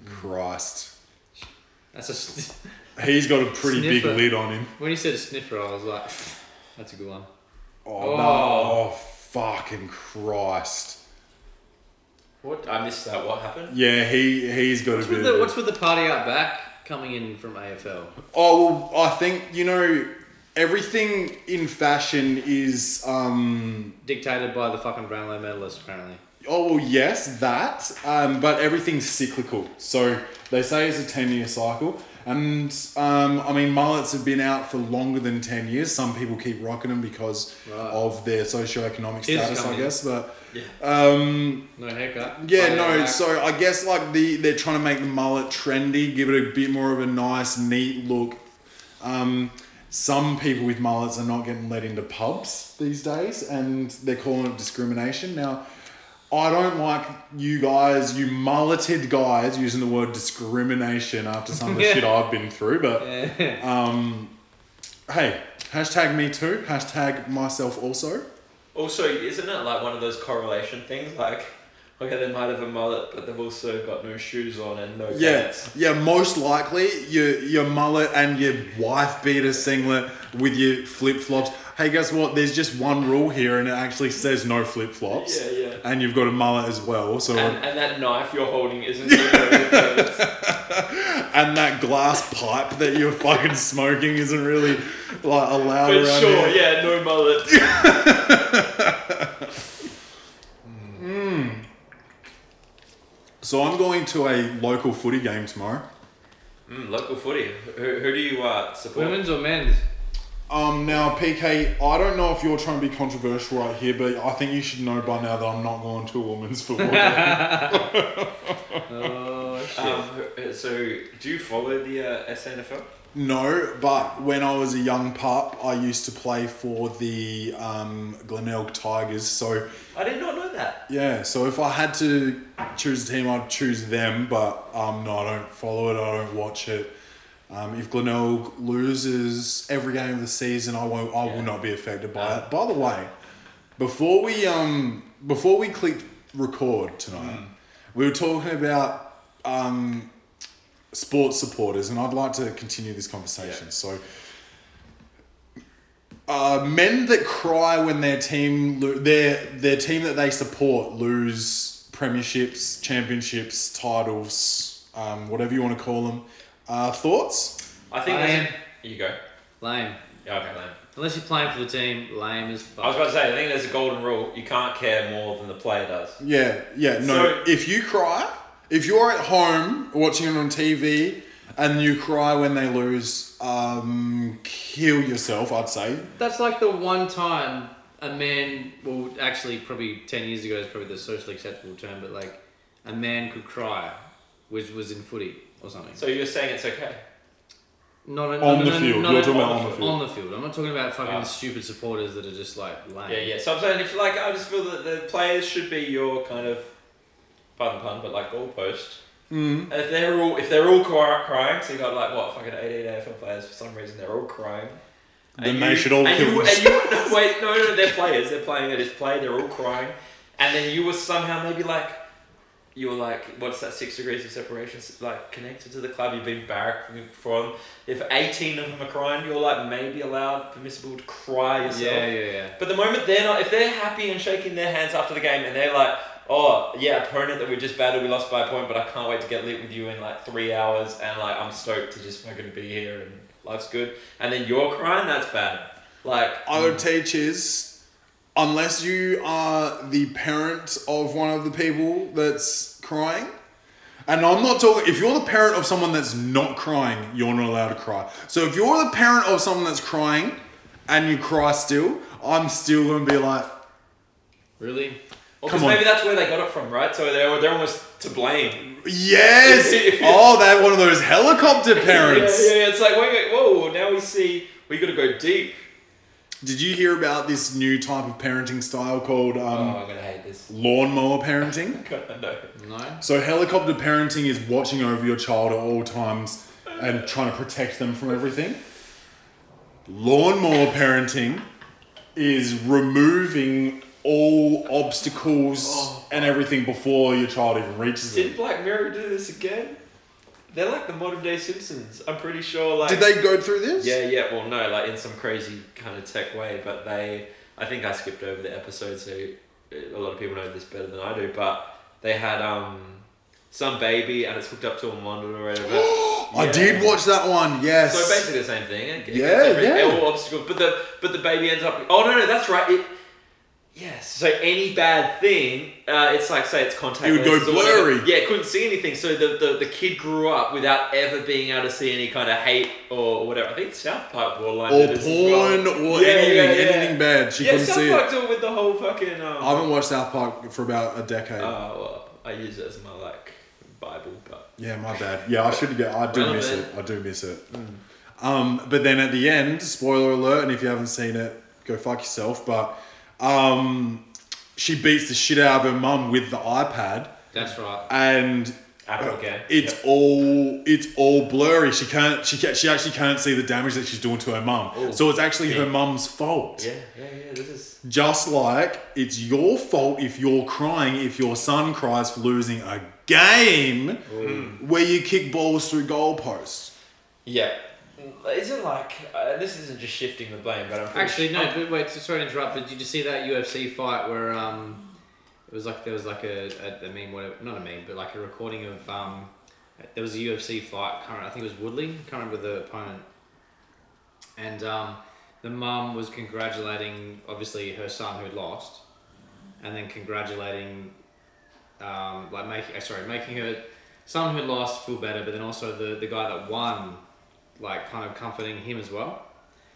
Christ. That's a. Sn- He's got a pretty big Sniffer. lid on him. when you said sniffer, I was like, that's a good one. Oh, Oh. no. Oh, fucking Christ. What? I missed that. What happened? Yeah, he, he's got What's a with bit the of What's with the party out back coming in from AFL? Oh, well, I think, you know, everything in fashion is, um, Dictated by the fucking Brownlow medalist, apparently. oh, well, yes, that, um, but everything's cyclical. So they say it's a 10 year cycle. And, um, I mean, mullets have been out for longer than 10 years. Some people keep rocking them because Right. of their socioeconomic His status, I coming. guess. But, Yeah. um, No haircut. Yeah, Party no. back. So I guess like the they're trying to make the mullet trendy, give it a bit more of a nice, neat look. Um, some people with mullets are not getting let into pubs these days, and they're calling it discrimination. Now, I don't like you guys, you mulleted guys, using the word discrimination after some of the Yeah. shit I've been through. But Yeah. um, hey, hashtag me too. Hashtag myself also. Also, isn't it like one of those correlation things? Like, okay, they might have a mullet, but they've also got no shoes on and no Yeah, pants. yeah. Most likely, your your mullet and your wife beater singlet with your flip flops. Hey, guess what? There's just one rule here, and it actually says no flip flops. Yeah, yeah. And you've got a mullet as well. So, And, and, that knife you're holding isn't and that glass pipe that you're fucking smoking isn't really like allowed But around sure, here. yeah, no mullet. So I'm going to a local footy game tomorrow. Mm, local footy. Who, who do you uh, support? Women's or men's? Um, now, PK, I don't know if you're trying to be controversial right here, but I think you should know by now that I'm not going to a women's football game. Oh shit. Um, so, do you follow the uh, SANFL? No, but when I was a young pup, I used to play for the um, Glenelg Tigers. So I did not know that. yeah, so if I had to choose a team, I'd choose them. But um, no, I don't follow it. I don't watch it. Um, if Glenelg loses every game of the season, I won't. I Yeah. will not be affected by No. it. By the way, before we um before we clicked record tonight, Mm. we were talking about um sports supporters, and I'd like to continue this conversation. Yeah. So, uh, men that cry when their team lo- their their team that they support lose premierships, championships, titles, um, whatever you want to call them. Uh, thoughts? I think Lame. there's a, you go. Lame. Yeah, okay, lame. Unless you're playing for the team, lame as I was about to say, I think there's a golden rule. You can't care more than the player does. Yeah, yeah. No, So- if you cry, if you're at home watching it on TV and you cry when they lose, um, kill yourself. I'd say. That's like the one time a man, well, actually, probably 10 years ago is probably the socially acceptable term, but like a man could cry, which was in footy or something. So you're saying it's okay? Not a, On no, the no, field. not You're talking about on the field. On the field. I'm not talking about fucking Ah. stupid supporters that are just like lame. Yeah, yeah. So I'm saying, if like, I just feel that the players should be your kind of, pardon the pun, but like goalpost. Mm. And if they're all if they're all crying, so you got like what fucking 18 AFL players for some reason they're all crying. Then they should all and kill you, and you, no, wait, no, no, they're players. They're playing at his play. They're all crying, and then you were somehow maybe like, you were like, what's that? Six degrees of separation, like connected to the club. You've been barracked from. If 18 of them are crying, you're like maybe allowed, permissible to cry yourself. Yeah, yeah, yeah. But the moment they're not, if they're happy and shaking their hands after the game and they're like, oh, yeah, opponent that we just battled, we lost by a point, but I can't wait to get lit with you in like three hours and like I'm stoked to just fucking be here and life's good. And then you're crying, that's bad. Like, I would teach is unless you are the parent of one of the people that's crying. And I'm not talking, if you're the parent of someone that's not crying, you're not allowed to cry. So if you're the parent of someone that's crying and you cry still, I'm still going to be like, Really? Well, 'cause come on. maybe that's where they got it from, right? So they're, they're almost to blame. yes! oh, they're one of those helicopter parents. Yeah, yeah, yeah. It's like, wait, wait, whoa, now we see, we gotta go deep. Did you hear about this new type of parenting style called oh, um, I'm gonna hate this. lawnmower parenting? no. No? So helicopter parenting is watching over your child at all times and trying to protect them from everything. Lawnmower parenting is removing all obstacles Oh. and everything before your child even reaches Did it. Black Mirror do this again? They're like the modern day Simpsons. I'm pretty sure. Like, Did they go through this? Yeah, yeah. Well, no, like in some crazy kind of tech way, but they. I think I skipped over the episode, so a lot of people know this better than I do. But they had um some baby, and it's hooked up to a monitor or whatever. I did watch that one. Yes. So basically the same thing. It, it Yeah, every- yeah. All obstacles, but the but the baby ends up. Oh no, no, that's right. It. Yes. So any bad thing, uh, it's like say it's contact. It would go lenses whatever. blurry. Yeah, couldn't see anything. So the, the the kid grew up without ever being able to see any kind of hate or whatever. I think South Park borderline. or did this as well. porn or Yeah, anything, yeah, yeah. anything bad. She yeah, couldn't South see Park it. do it with the whole fucking. Um, I haven't watched South Park for about a decade. Oh well, I use it as my like Bible, but Yeah, my bad. Yeah, I should get. I do miss it. I do miss it. Um, but then at the end, spoiler alert, and if you haven't seen it, go fuck yourself. But um, she beats the shit out of her mum with the iPad, That's right. and Apple again. it's all it's all blurry. She can't. She can't, she actually can't see the damage that she's doing to her mum. Ooh. So it's actually her Yeah. mum's fault. Yeah, yeah, yeah. This is. Just like it's your fault if you're crying if your son cries for losing a game where you kick balls through goalposts. Yeah. Isn't like uh, this isn't just shifting the blame, but I'm pretty Actually, no, but wait, sorry to interrupt, but did you see that UFC fight where um, it was like there was like a, a, a meme, whatever, not a meme, but like a recording of um, there was a UFC fight. Can't, I think it was Woodley. Can't remember the opponent. And um, the mum was congratulating, obviously, her son who had lost, and then congratulating, um, like making, uh, sorry, making her son who had lost feel better, but then also the the guy that won, like kind of comforting him as well.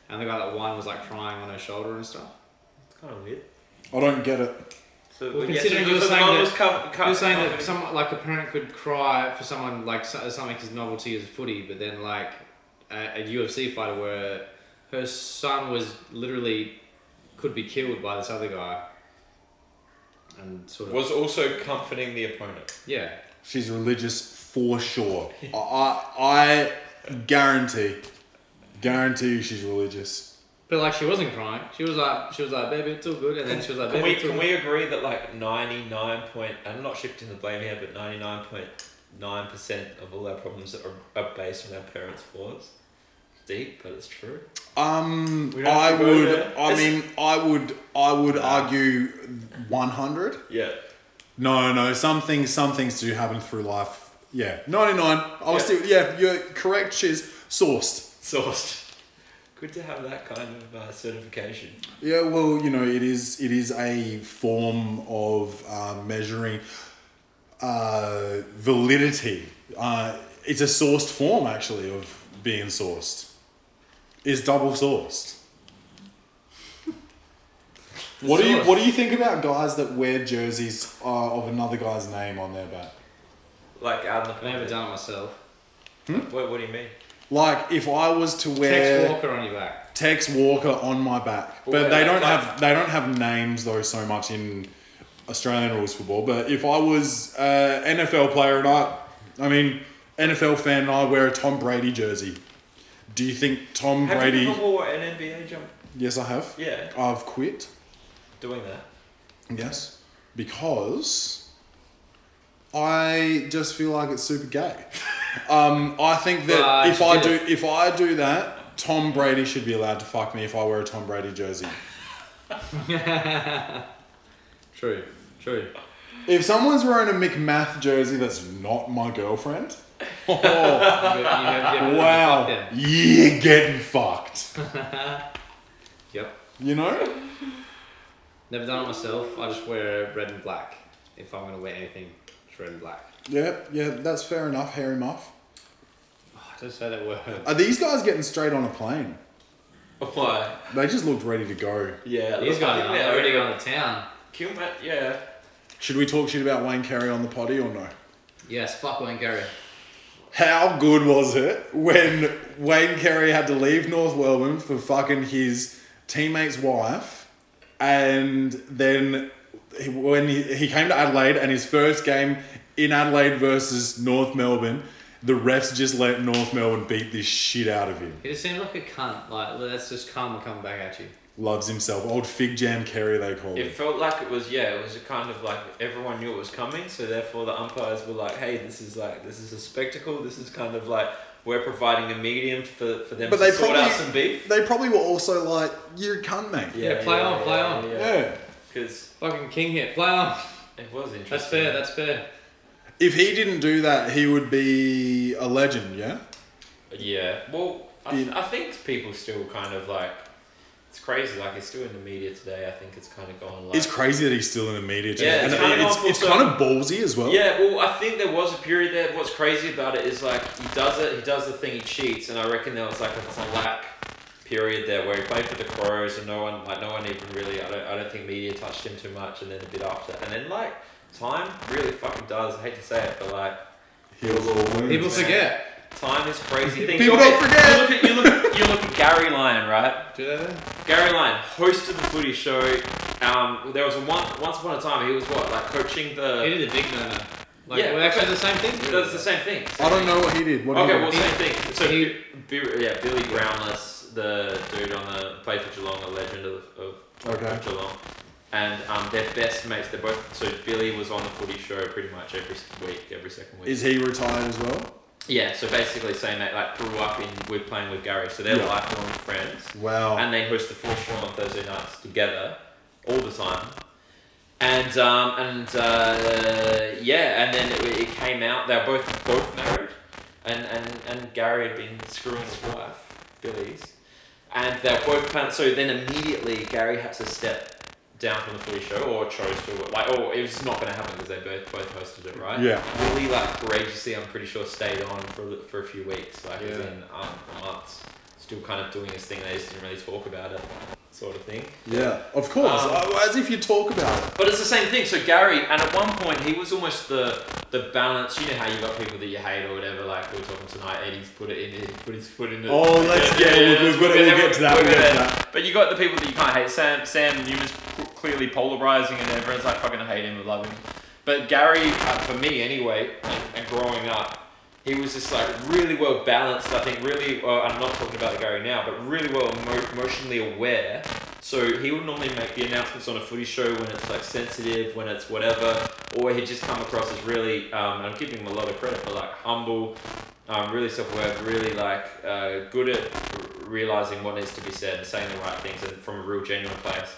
And the guy that won was like crying on her shoulder and stuff. It's kind of weird. I don't get it. So, Well, yeah, considering so you were the saying mum that- was co- co- You're saying that comforting- some like a parent could cry for someone like something as novelty as footy, but then like a, a UFC fighter where her son was literally could be killed by this other guy, and sort of Was also comforting the opponent. yeah. She's religious for sure. I, I I guarantee, guarantee you she's religious. But like she wasn't crying. She was like she was like baby it's all good, and then she was like Can baby we it's all can good. we agree that like ninety nine point I'm not shifting the blame here, but ninety nine point nine percent of all our problems are, are based on our parents' flaws. Deep, but it's true. Um, We don't I have to go would. there. I It's- mean, I would. I would argue one hundred. Yeah. No, no. Some things, some things do happen through life. Yeah, ninety nine. I'll Yeah. still. Yeah, you're correct. She's sourced. Sourced. Good to have that kind of uh, certification. Yeah, well, you know, it is. It is a form of uh, measuring uh, validity. Uh, it's a sourced form, actually, of being sourced. Is double sourced. What do you What do you think about guys that wear jerseys uh, of another guy's name on their back? Like out in the I never done it myself. Hmm? What, what do you mean? Like, if I was to wear Tex Walker on your back. Tex Walker on my back, but Well, they don't like- have they don't have names though so much in Australian rules football. But if I was an NFL player and I, I mean NFL fan and I wear a Tom Brady jersey, do you think Tom Have Brady? you ever wore an NBA jump? Yes, I have. Yeah, I've quit. doing that. Yes, because I just feel like it's super gay. Um, I think that Right, if I do did if I do that, Tom Brady should be allowed to fuck me if I wear a Tom Brady jersey. True, true. If someone's wearing a McMath jersey that's not my girlfriend, oh, You, wow, you're getting fucked. Yep. You know? Never done it myself. I just wear red and black. If I'm gonna wear anything, it's black. Yeah, yeah, that's fair enough, Harry Muff. Oh, don't say that word. Are these guys getting straight on a plane? Why? They just looked ready to go. Yeah, He's look, going. I think they're already over- going to town. Can you yeah. Should we talk shit about Wayne Carey on the potty or no? Yes, fuck Wayne Carey. How good was it when Wayne Carey had to leave North Melbourne for fucking his teammate's wife, and then he, when he, he came to Adelaide and his first game in Adelaide versus North Melbourne, the refs just let North Melbourne beat this shit out of him. He just seemed like a cunt. Like that's just karma coming back at you. Loves himself, old fig jam Carey they call It him. felt like it was yeah, it was a kind of like everyone knew it was coming, so therefore the umpires were like, hey, this is like this is a spectacle. This is kind of like we're providing a medium for, for them But to they sort out probably- some beef. They probably were also like, "You're a cunt, mate." Yeah, play on, play on. Yeah. Because Fucking king hit. Play on. it was interesting. That's fair. That's fair. If he didn't do that, he would be a legend. Yeah. Yeah. Well, I, In- I think people still kind of like it's crazy. Like it's still in the media today. I think it's kind of gone like It's crazy that he's still in the media. Too. Yeah, and it's kind of it's, it's kind of ballsy as well. Yeah, well, I think there was a period there. What's crazy about it is like he does it, he does the thing, he cheats, and I reckon there was like a Polak period there where he played for the Crows, and no one, like no one even really, I don't, I don't think media touched him too much, and then a bit after, and then like time really fucking does. I hate to say it, but like Heals all wounds. People man. forget. time is crazy thing. People You don't look forget. at- You look at you look, you look at Gary Lyon, right? Do they? Then? Gary Lyon, host of the Footy Show. Um, there was a one, once upon a time he was what like coaching the He the. did the big murder. Like, Yeah, we're actually the same thing. He does the same thing. I don't know what he did. What Okay, did well, he same thing. So, he- Bi- Bi- yeah, Billy Brownless, the dude on the played for Geelong, a legend of, of, Okay. of Geelong, and um, they're best mates. They're both. So Billy was on the Footy Show pretty much every week, every second week. Is he retired as well? yeah, so basically saying that like grew up in with playing with Gary, so they're Yeah. lifelong friends, Wow. and they host the Footy Show on Thursday nights together all the time. And um, and uh, yeah, and then it, it came out. They're both both married, and, and, and Gary had been screwing his wife, Billy's, and they're both plan- So then immediately Gary had to step down from the footy show, or chose to, like, oh it was not going to happen because they both both hosted it, right? Yeah. Billy like courageously, I'm pretty sure, stayed on for for a few weeks, like Yeah. in um, months, still kind of doing his thing. They just didn't really talk about it. Sort of thing. Yeah, of course. Um, as if you talk about it. But it's the same thing. So Gary, and at one point he was almost the the balance. You know how you got people that you hate or whatever. Like we were talking tonight, Eddie's put it in. He put his foot in it. Oh, let's- yeah, we've- we've got to- we'll get to that, we'll get to that. But you got the people that you can't hate. Sam Sam Newman's clearly polarizing, and everyone's like fucking hate him or love him. But Gary, uh, for me anyway, and, and growing up, he was just like really well balanced. I think really. Well, I'm not talking about the Gary now, but really well emo- emotionally aware. So he would normally make the announcements on a footy show when it's like sensitive, when it's whatever, or he'd just come across as really. Um, I'm giving him a lot of credit, for like humble, um, really self-aware, really like uh, good at r- realizing what needs to be said, and saying the right things, and from a real genuine place.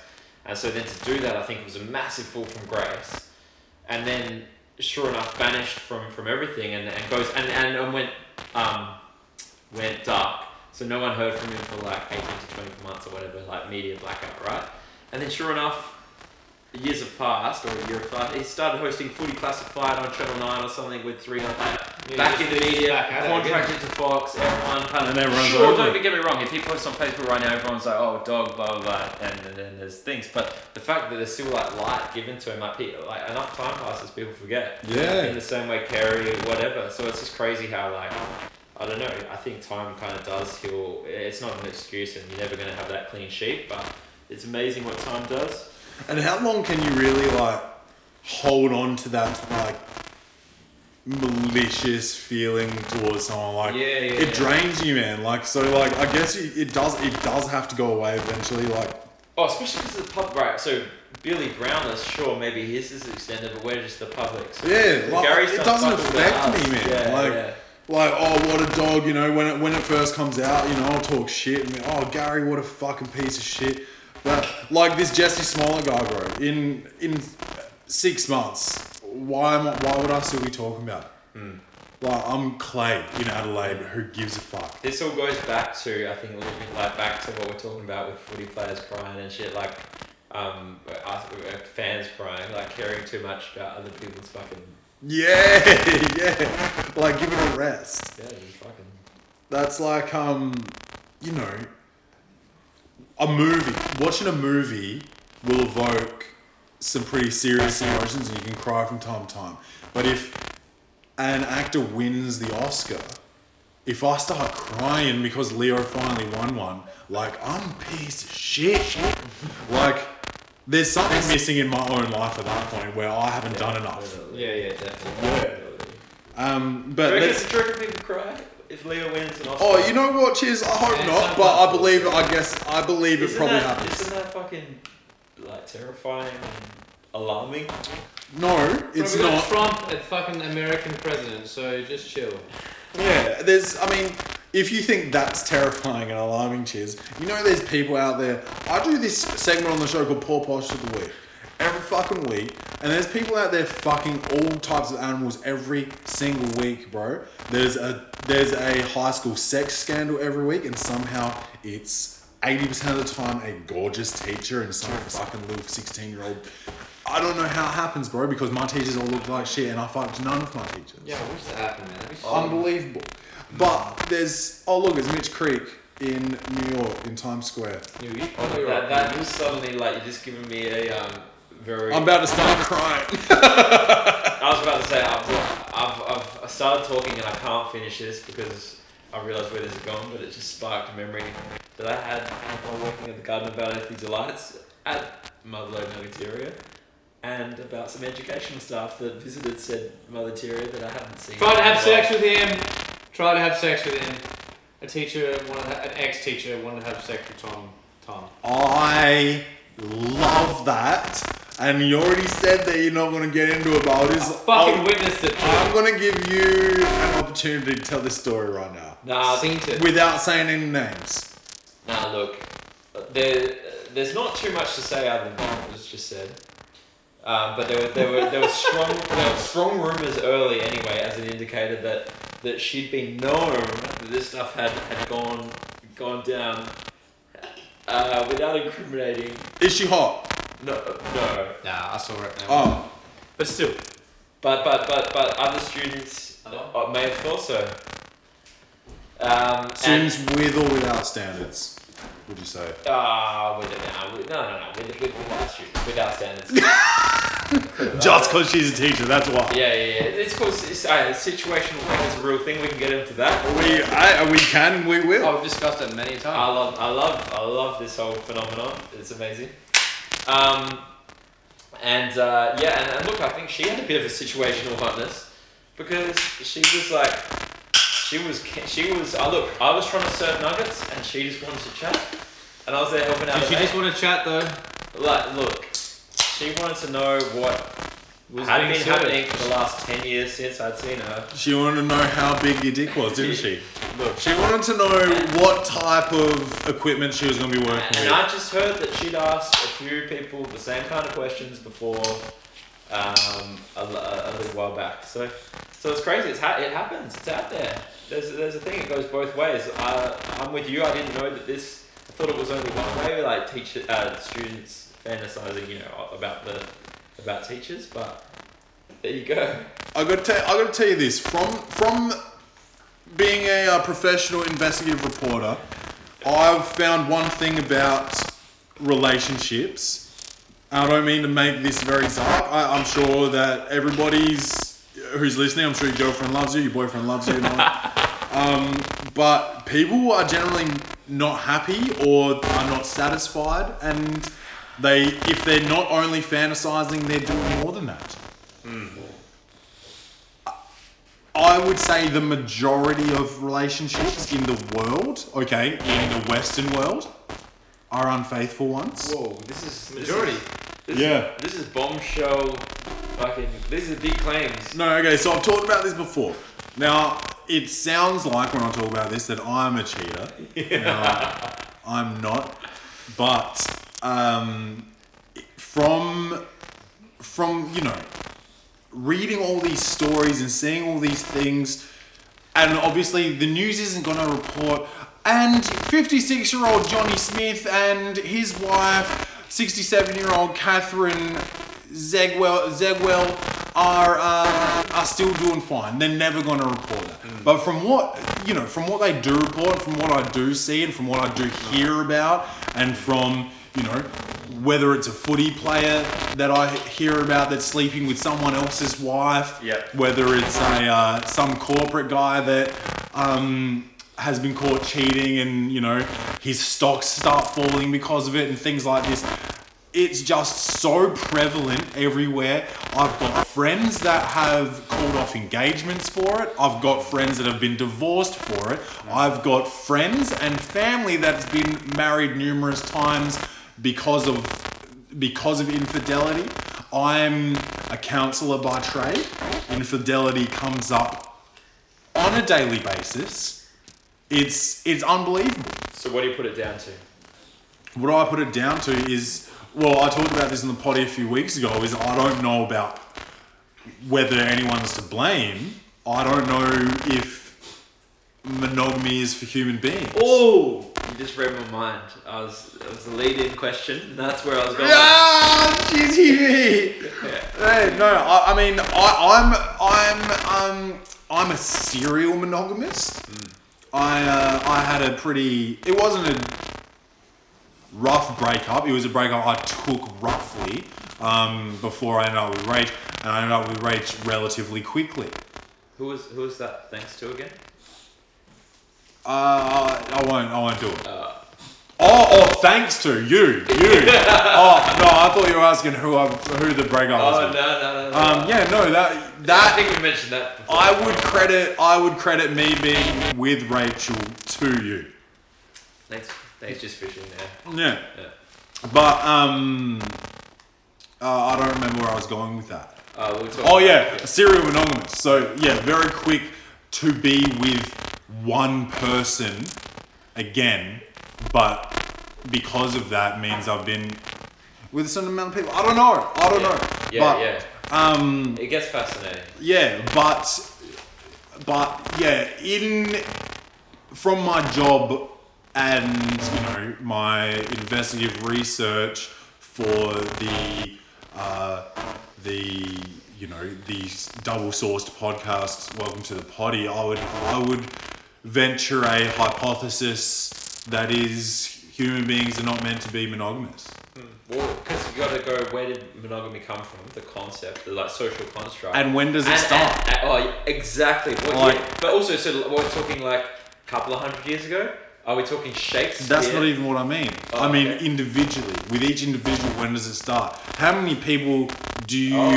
And so then to do that, I think was a massive fall from grace and then sure enough banished from from everything and, and goes and, and, and went um went dark. So no one heard from him for like 18 to 24 months or whatever like media blackout right? And then sure enough years have passed or a year have passed he started hosting footy classified on channel 9 or something with 300 Yeah, back in the media back at it contracted to fox everyone kind of And everyone's sure over. don't get me wrong if he posts on facebook right now everyone's like oh dog blah blah blah and, and then there's things. But the fact that there's still like light given to him like, pe- like enough time passes people forget. Yeah. in the same way Carey whatever. So it's just crazy how like I don't know I think time kind of does heal. It's not an excuse and you're never going to have that clean sheet but it's amazing what time does And how long can you really like hold on to that like malicious feeling towards someone? Like Yeah, yeah, it yeah. drains you, man. Like so, like I guess it, it does. It does have to go away eventually. Like oh especially because the pub right so Billy Brownless sure maybe his is extended but we're just the public so yeah, like, it doesn't fuck all about affect me, man. Like. Like oh what a dog you know when it when it first comes out you know I'll talk shit and be, oh Gary what a fucking piece of shit like this Jussie Smollett guy bro in in six months why am I, why would I still be talking about it? Hmm. Like I'm Clay in Adelaide who gives a fuck This all goes back to I think a little bit like back to what we're talking about with footy players crying and shit like um us, uh, fans crying like caring too much about other people's fucking yeah yeah like give it a rest yeah just fucking That's like um, you know, a movie. Watching a movie will evoke some pretty serious emotions, and you can cry from time to time. But if an actor wins the Oscar, if I start crying because Leo finally won one, like I'm a piece of shit. Like there's something missing in my own life at that point where I haven't done enough. Yeah, yeah, definitely. Um, Do but you reckon, let's, do you reckon people cry if Leo wins an Oscar? Oh, you know what, Cheers. I hope Yeah, not, but I sometimes. believe. I guess I believe it isn't probably that, happens. Isn't that fucking like terrifying and alarming? No, it's Bro, we not. got Trump a fucking American president, so just chill. Yeah, there's. I mean, if you think that's terrifying and alarming, cheers. you know, there's people out there. I do this segment on the show called Poor Posture of the Week every fucking week, and there's people out there fucking all types of animals every single week, bro. There's a there's a high school sex scandal every week, and somehow it's eighty percent of the time a gorgeous teacher and some fucking little sixteen year old. I don't know how it happens, bro, because my teachers all look like shit, and I fucked none of my teachers. Yeah, I wish that happened, man. That'd be sick. Unbelievable. But there's oh look, it's Mitch Creek in New York in Times Square. New York. Oh, New that, York. that was suddenly like you're just giving me a um very. I'm about to start crying. I was about to say I've, I've, I've started talking and I can't finish this because I realised where this is going, but it just sparked a memory that I had while working at the Garden of Bounty Delights at Motherlode Nugateria and about some educational staff that visited said Motherteria that I haven't seen. Try to have in sex with him. Try to have sex with him. A teacher, wanted to ha- an ex-teacher, wanted to have sex with Tom. Tom. I love that. And you already said that you're not gonna get into it, but I'll I fucking I'll- witnessed it. I'm gonna give you an opportunity to tell this story right now. Nah, I've Seen it. Without saying any names. Nah, look, there, there's not too much to say other than what was just said. Um, but there were there were there were strong there were strong rumors early anyway, as it indicated that that she'd been known that this stuff had, had gone gone down uh, without incriminating. Is she hot? No, no. Nah, I saw it. Now. Oh. But still. But but but but other students uh, may have thought so. Um, and- with or without standards. Would you say? Ah, with it now. With, no, no, no. With, with, without students, with our standards. Just because she's a teacher, that's why. Yeah, yeah, yeah. It's called it's, uh, situational thing. It's a real thing. We can get into that. We, I, we can, we will. Oh, we've discussed it many times. I times. love, I love, I love this whole phenomenon. It's amazing. Um, and uh, yeah, and, and look, I think she had a bit of a situational hotness because she was like, she was, she was. I look, I was trying to serve nuggets, and she just wanted to chat, and I was there helping out. Did she mate. just want to chat though? like, look, she wanted to know what Was had being been served? happening for the last ten years since I'd seen her. She wanted to know how big your dick was, didn't she? Look, She wanted to know what type of equipment she was going to be working And with. I just heard that she'd asked a few people the same kind of questions before um, a, a, a little while back. So, so it's crazy. It's ha- it happens. It's out there. There's, there's a thing. It goes both ways. I, I'm with you. I didn't know that this. I thought it was only one way, like teach uh, students fantasizing, you know, about the about teachers. But there you go. I got to tell, I got to tell you this from from being a uh, professional investigative reporter, I've found one thing about relationships. I don't mean to make this very dark. I, I'm sure that everybody's who's listening, I'm sure your girlfriend loves you, your boyfriend loves you, and all. um, but people are generally not happy or are not satisfied, and they if they're not only fantasizing, they're doing more than that. Mm-hmm. I would say the majority of relationships in the world, okay, in the Western world, are unfaithful ones. Whoa, this is Majority. This is, Yeah. This is bombshell. Fucking. This is big claims. No, okay, so I've talked about this before. Now, it sounds like when I talk about this that I'm a cheater. Now, I'm not. But um, from from you know reading all these stories and seeing all these things, and obviously the news isn't going to report. And 56 year old Johnny Smith and his wife, 67 year old Catherine Zegwell, Zegwell, are uh, are still doing fine. They're never going to report it. But from what you know, from what they do report, from what I do see, and from what I do hear about, and from you know whether it's a footy player that I hear about that's sleeping with someone else's wife, Yep. whether it's a uh, some corporate guy that um, has been caught cheating and you know his stocks start falling because of it and things like this. It's just so prevalent everywhere. I've got friends that have called off engagements for it. I've got friends that have been divorced for it. I've got friends and family that's been married numerous times because of because of infidelity. I'm a counselor by trade. Infidelity comes up on a daily basis. It's it's unbelievable. So what do you put it down to? What I put it down to is, well, I talked about this in the potty a few weeks ago. Is I don't know about whether anyone's to blame. I don't know if monogamy is for human beings. Oh, you just read my mind. I was it was the lead-in question, and that's where I was going. Ah, GTV. Hey, no, I, I mean, I, I'm, I'm, um, I'm a serial monogamist. I, uh, I had a pretty. It wasn't a rough breakup. It was a breakup I took roughly um, before I ended up with Rach, and I ended up with Rach relatively quickly. Who was who was that? Thanks to again? Uh, I won't. I won't do it. Uh, Oh, oh, thanks to you, you. oh no, I thought you were asking who I, who the breakup was. oh no with. no no. no. Um, yeah, no, that that. I think we mentioned that. Before. I would credit I would credit me being with Rachel to you. Thanks. Thanks, just fishing there. Yeah, Yeah. but um, uh, I don't remember where I was going with that. Uh, we'll Oh yeah, serial monogamous. So yeah, very quick to be with one person again, but because of that means I've been with a certain amount of people. I don't know. I don't Yeah. know. Yeah, but, yeah. Um, It gets fascinating. yeah, but but yeah, in from my job and you know my investigative research for the uh, the you know the double sourced podcast welcome to the potty i would i would venture a hypothesis that is human beings are not meant to be monogamous. Hmm. Well, because you got to go. Where did monogamy come from? The concept, the like social construct. And when does it And- start? and- and- oh, exactly. What, Like- yeah. But also, so we're talking like a couple of hundred years ago. Are we talking Shakespeare? That's not even what I mean. Oh, I mean okay. individually. With each individual, when does it start? How many people do you Oh.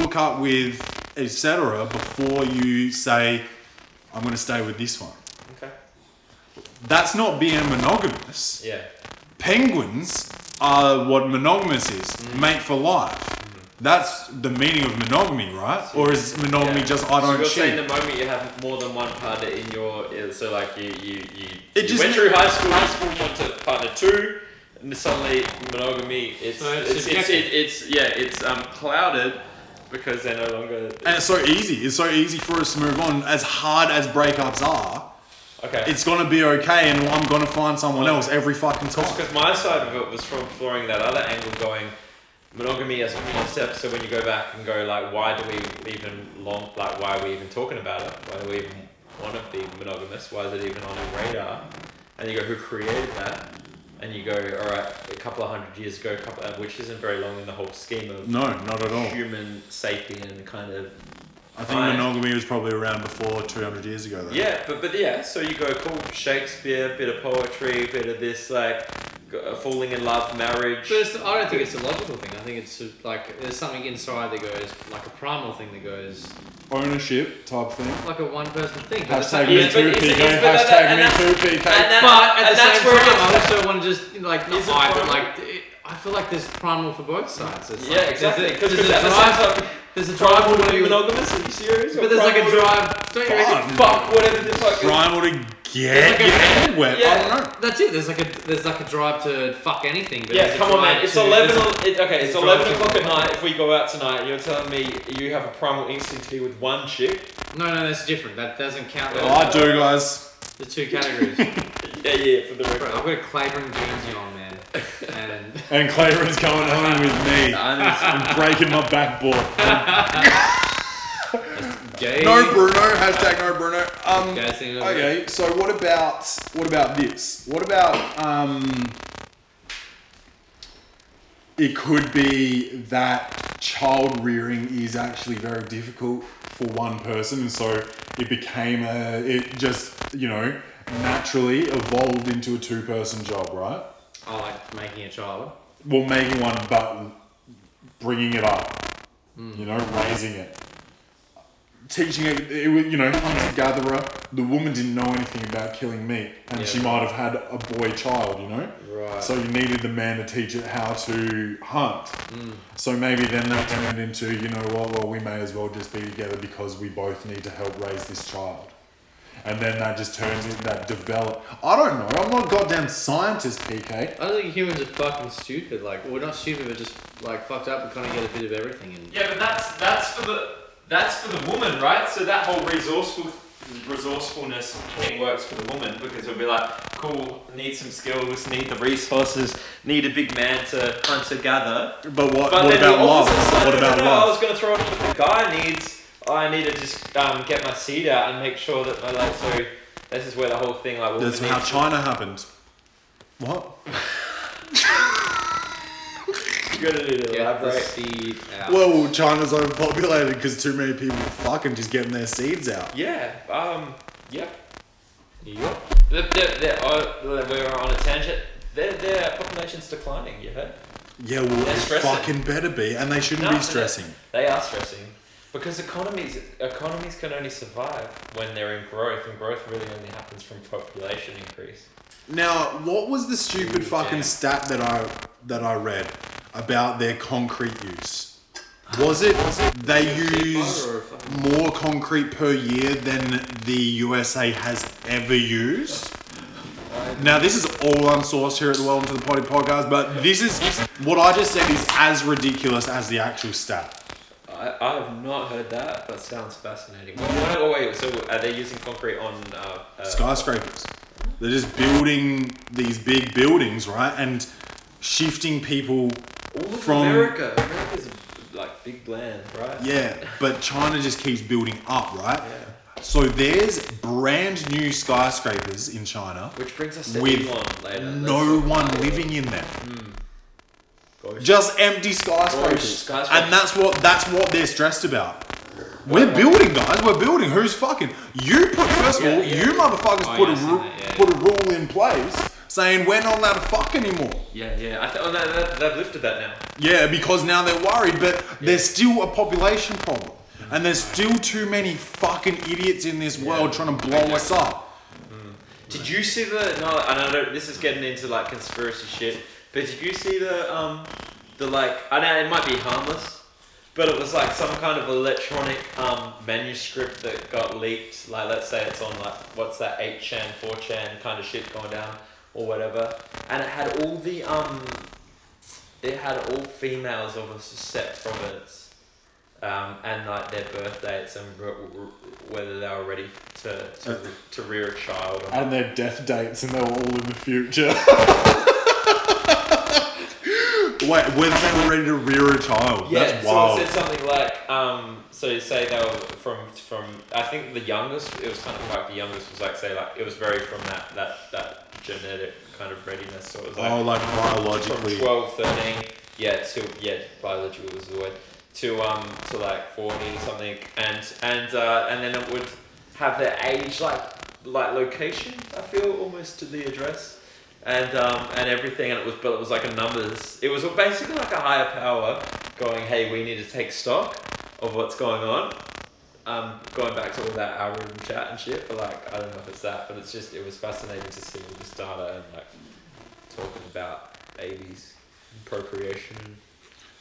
hook up with, etc., before you say, "I'm going to stay with this one"? Okay. That's not being monogamous. Yeah. Penguins are what monogamous is, Mm. mate for life. That's the meaning of monogamy, right? Or is monogamy Yeah. just I don't you're saying the moment you have more than one partner in your, uh, so like you you you, It you just went through high school, high school went to partner two, and suddenly monogamy it's So it's it's, it's, subjective. it, it's yeah it's um clouded because they're no longer And it's so easy. It's so easy for us to move on. As hard as breakups are, okay. it's gonna be okay, and I'm gonna find someone else every fucking time. Because my side of it was from exploring that other angle, going monogamy as a concept. So when you go back and go like, why do we even long like why are we even talking about it? Why do we even want to be monogamous? Why is it even on our radar? And you go, who created that? And you go, all right, a couple of hundred years ago, a couple of, which isn't very long in the whole scheme of No, not at all. human sapien kind of. I think Fine. monogamy was probably around before 200 years ago, though. Yeah, but but yeah, so you go cool Shakespeare, bit of poetry, bit of this like uh, falling in love, marriage. But it's, I don't think it's a logical thing. I think it's like there's something inside that goes like a primal thing that goes Ownership type thing. like a one person thing. Hashtag me Yeah, too, PK. it's- but that- Hashtag me that's- too, PK. But at the same time, I also want to just like not Is it but like it, I feel like there's primal for both sides. It's Yeah, like, exactly. There's a, Because there's a drive. There's a drive to to be monogamous. Are you serious? But there's like a drive. Don't you? Fuck. Fuck whatever the fuck. Primal to get like a- your head wet. I Yeah. don't know. That's it. There's like a there's like a drive to fuck anything. But Yeah, there's a come on, man. It's to- eleven. there's a- o- It, okay, it's there's eleven drive o'clock at night. If we go out tonight, you're telling me you have a primal instinct to be with one chick. No, no, that's different. That doesn't count. Oh, I do, guys. The two categories. Yeah, yeah. For the Bro, record. I've got a Clayburn jeans on, man, and And Clayton's going home with me. I'm breaking my backboard. gay. No Bruno. Hashtag no Bruno. Um, okay, so what about what about this? What about um? It could be that child rearing is actually very difficult for one person, and so it became a. It just you know naturally evolved into a two person job, right? Oh, like making a child. well, making one, but bringing it up, you know, raising it, teaching it. It was, you know, hunter gatherer. The woman didn't know anything about killing meat, and Yeah. she might have had a boy child. You know, Right. so you needed the man to teach it how to hunt. Mm. So maybe then that turned into, you know what? Well, we may as well just be together because we both need to help raise this child. And then that just turns into that develop. I don't know. I'm not a goddamn scientist, PK. I don't think humans are fucking stupid. Like, we're well, not stupid, but just like fucked up and kind of get a bit of everything. And Yeah, but that's that's for the that's for the woman, right? So that whole resourceful resourcefulness thing works for the woman because it'll be like, cool, need some skills, need the resources, need a big man to hunt to gather. But what, But what about the love? side- What no, about no, I was gonna throw it the guy needs. I need to just um, get my seed out and make sure that my like so. This is where the whole thing like. That's how China happened. What? You're gonna get the elaborate. seed out. Well, China's overpopulated because too many people are fucking just getting their seeds out. Yeah. Um. Yep. Yup. They're, they're, they're, uh, we're on a tangent. Their their population's declining. You heard? Yeah, well, They're it stressing. fucking better be, and they shouldn't No, be stressing. They are stressing because economies economies can only survive when they're in growth, and growth really only happens from population increase. Now, what was the stupid fucking stat that I that I read about their concrete use? Was it they use more concrete per year than the USA has ever used? Now, this is all unsourced here at the Welcome to the Potty podcast, but this is what I just said is as ridiculous as the actual stat. I, I have not heard that, but sounds fascinating. Oh wait, so are they using concrete on uh, uh, skyscrapers. They're just building these big buildings, right? And shifting people all of from- America? America's a, like big land, right? Yeah, but China just keeps building up, right? Yeah. So there's brand new skyscrapers in China Which brings us to with Elon later. no Let's one living in them. Hmm. Ghost. Just empty skyscrapers. Skyscrapers. And that's what that's what they're stressed about. We're building, guys. We're building. Who's fucking? You put first of all, you motherfuckers Oh, put yeah, a seen ru- that, yeah, put a rule in place saying we're not allowed to fuck anymore. Yeah, yeah. I th- oh, no, they've lifted that now. Yeah, because now they're worried, but there's still a population problem, and there's still too many fucking idiots in this world trying to blow us up. Did you see the? No, I know that this is getting into like conspiracy shit. But did you see the um, the like? I know it might be harmless, but it was like some kind of electronic um manuscript that got leaked. Like let's say it's on like what's that eight chan, four chan kind of shit going down or whatever, and it had all the um, it had all females of a set prominence. Um, and like their birth dates and whether they were ready to to, to rear a child or not. And their death dates, and they're all in the future. Wait, when they were ready to rear a child? Yeah, That's so wild. it said something like, um, so you say they were from from I think the youngest. It was of like the youngest was like say like it was very from that that that genetic kind of readiness. So it was like oh, like from biologically. 12, 13, yeah, to yeah, biological was the word to um to like forty or something, and and uh, and then it would have their age like like location. I feel almost to the address. And um, and everything, and it was, but it was like a numbers. It was basically like a higher power going, "Hey, we need to take stock of what's going on." Um, going back to all that algorithm chat and shit, but like I don't know if it's that, but it's just it was fascinating to see all this data and like talking about babies, and procreation.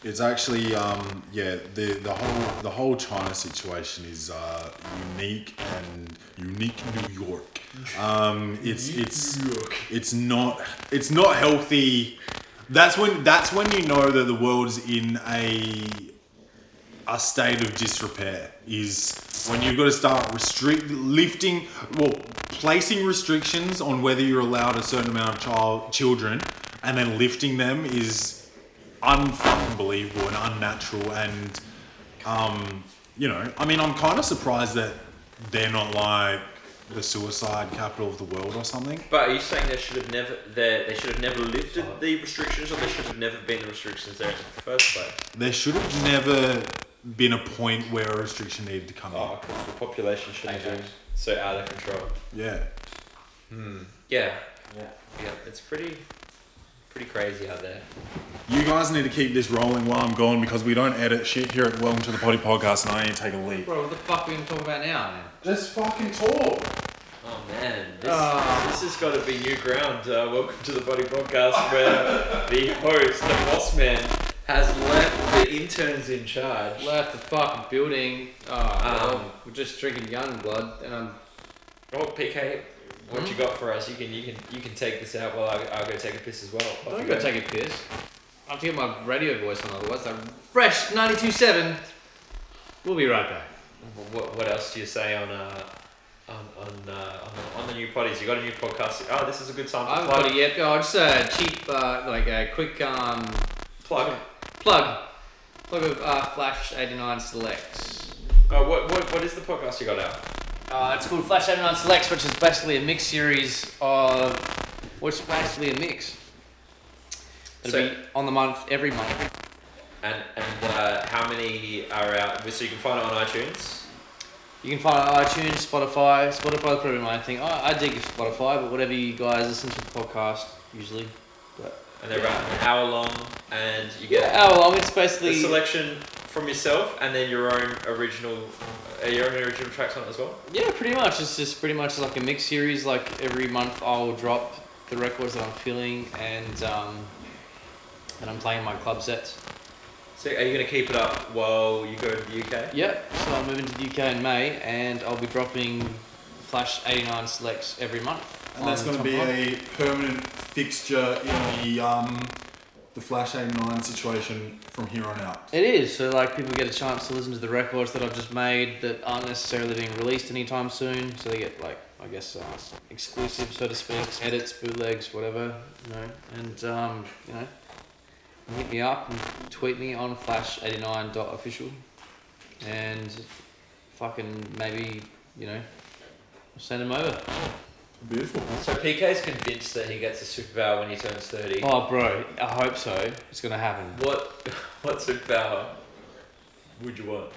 It's actually um, yeah the the whole the whole China situation is uh, unique and unique New York. Um, it's it's it's not it's not healthy. That's when that's when you know that the world's in a a state of disrepair. Is when you've got to start restrict lifting well placing restrictions on whether you're allowed a certain amount of child children and then lifting them is unfucking believable and unnatural and um, you know i mean i'm kind of surprised that they're not like the suicide capital of the world or something But are you saying they should have never they they should have never lifted the restrictions, or there should have never been the restrictions there in the first place? there should have never been a point where a restriction needed to come Oh, because the population shouldn't have been so out of control. yeah Hmm. Yeah. Yeah. Yeah. It's pretty, pretty crazy out there. you guys need to keep this rolling while i'm gone because we don't edit shit here at welcome to the potty podcast and i need to take a leap Bro, what the fuck are we gonna talk about now, man? just fucking talk Oh man, this, Oh. this has got to be new ground. Uh, welcome to the Body Podcast, where the host, the boss man, has left the interns in charge. Left the fucking building. Oh, Um, well, we're just drinking young blood, and I'm. Oh, PK, what you got for us? You can you can you can take this out while I I'll go take a piss as well. Off I'm gonna go. take a piss. I have to get my radio voice on otherwise. I'm fresh 92.7. We'll be right back. What, what else do you say on uh on on, uh, on, the, on the new potties? You got a new podcast? Oh, this is a good time I haven't plug. got it yet. Oh, just a cheap, uh, like a quick um, Plug. plug. Plug of uh, Flash 89 Selects. Oh, what, what what is the podcast you got out? Uh, it's called Flash 89 Selects, which is basically a mix series of. What's basically a mix. It'll So- be on the month, every month. And and uh, how many are out? So you can find it on iTunes. You can find it on iTunes, Spotify. Spotify's probably my thing. I, I dig Spotify, but whatever you guys listen to the podcast, usually. And they're about an hour long, and you Yeah, get hour long. It's a basically. selection from yourself, and then your own original, uh, your own original tracks on it as well. Yeah, pretty much. It's just pretty much like a mix series. Like every month, I'll drop the records that I'm feeling, and um, and I'm playing my club sets. So are you gonna keep it up while you go to the UK? Yep. So I'm moving to the UK in May, and I'll be dropping Flash 89 selects every month. And that's going to be Line. a permanent fixture in the um, the Flash 89 situation from here on out. It is. So like people get a chance to listen to the records that I've just made that aren't necessarily being released anytime soon. So they get like I guess uh, exclusive, so to speak, edits, bootlegs, whatever. You know, and um, you know, hit me up and tweet me on flash89.official and fucking maybe you know, send him over. Oh, beautiful. So PK's convinced that he gets a superpower when he turns 30. Oh, bro, I hope so. It's gonna happen. What what superpower would you want?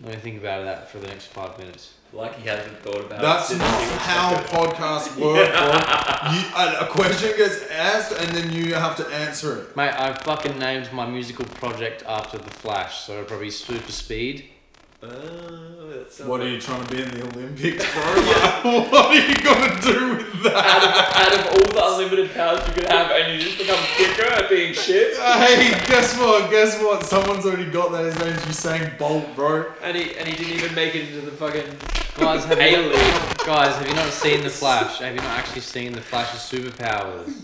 Let me think about that for the next five minutes. Like he hasn't thought about That's it. since not he was how younger. podcasts work, bro. You, a, a question gets asked and then you have to answer it. Mate, I fucking named my musical project after the Flash, so it'll probably Super Speed. Oh, that sounds What are you trying to be in the Olympics, bro? Like, what are you gonna do with that? out of, out of all the unlimited powers you could have, and you just become quicker at being shit. Hey, guess what? Guess what? Someone's already got that. His name's Usain Bolt, bro. And he and he didn't even make it into the fucking Guys, have you guys have you not seen the Flash? Have you not actually seen the Flash's superpowers?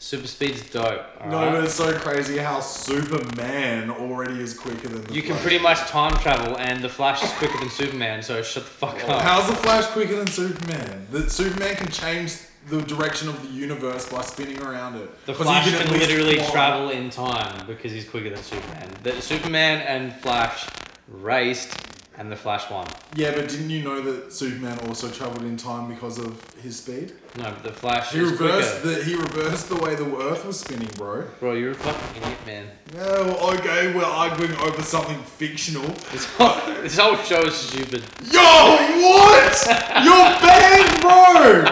Super Speed's dope. No, alright? but it's so crazy how Superman already is quicker than the You can Flash. pretty much time travel, and the Flash is quicker than Superman. So shut the fuck up. How's the Flash quicker than Superman? The Superman can change the direction of the universe by spinning around it. The 'Cause he Flash at can least literally fly. travel in time because he's quicker than Superman. The Superman and Flash raced, and the Flash won. Yeah, but didn't you know that Superman also traveled in time because of his speed? No, but the Flash He is reversed quicker. the he reversed the way the Earth was spinning, bro. Bro, you're a fucking idiot, man. Yeah, well, okay, we're arguing over something fictional. This whole, this whole show is stupid. Yo, what? You're banned, bro.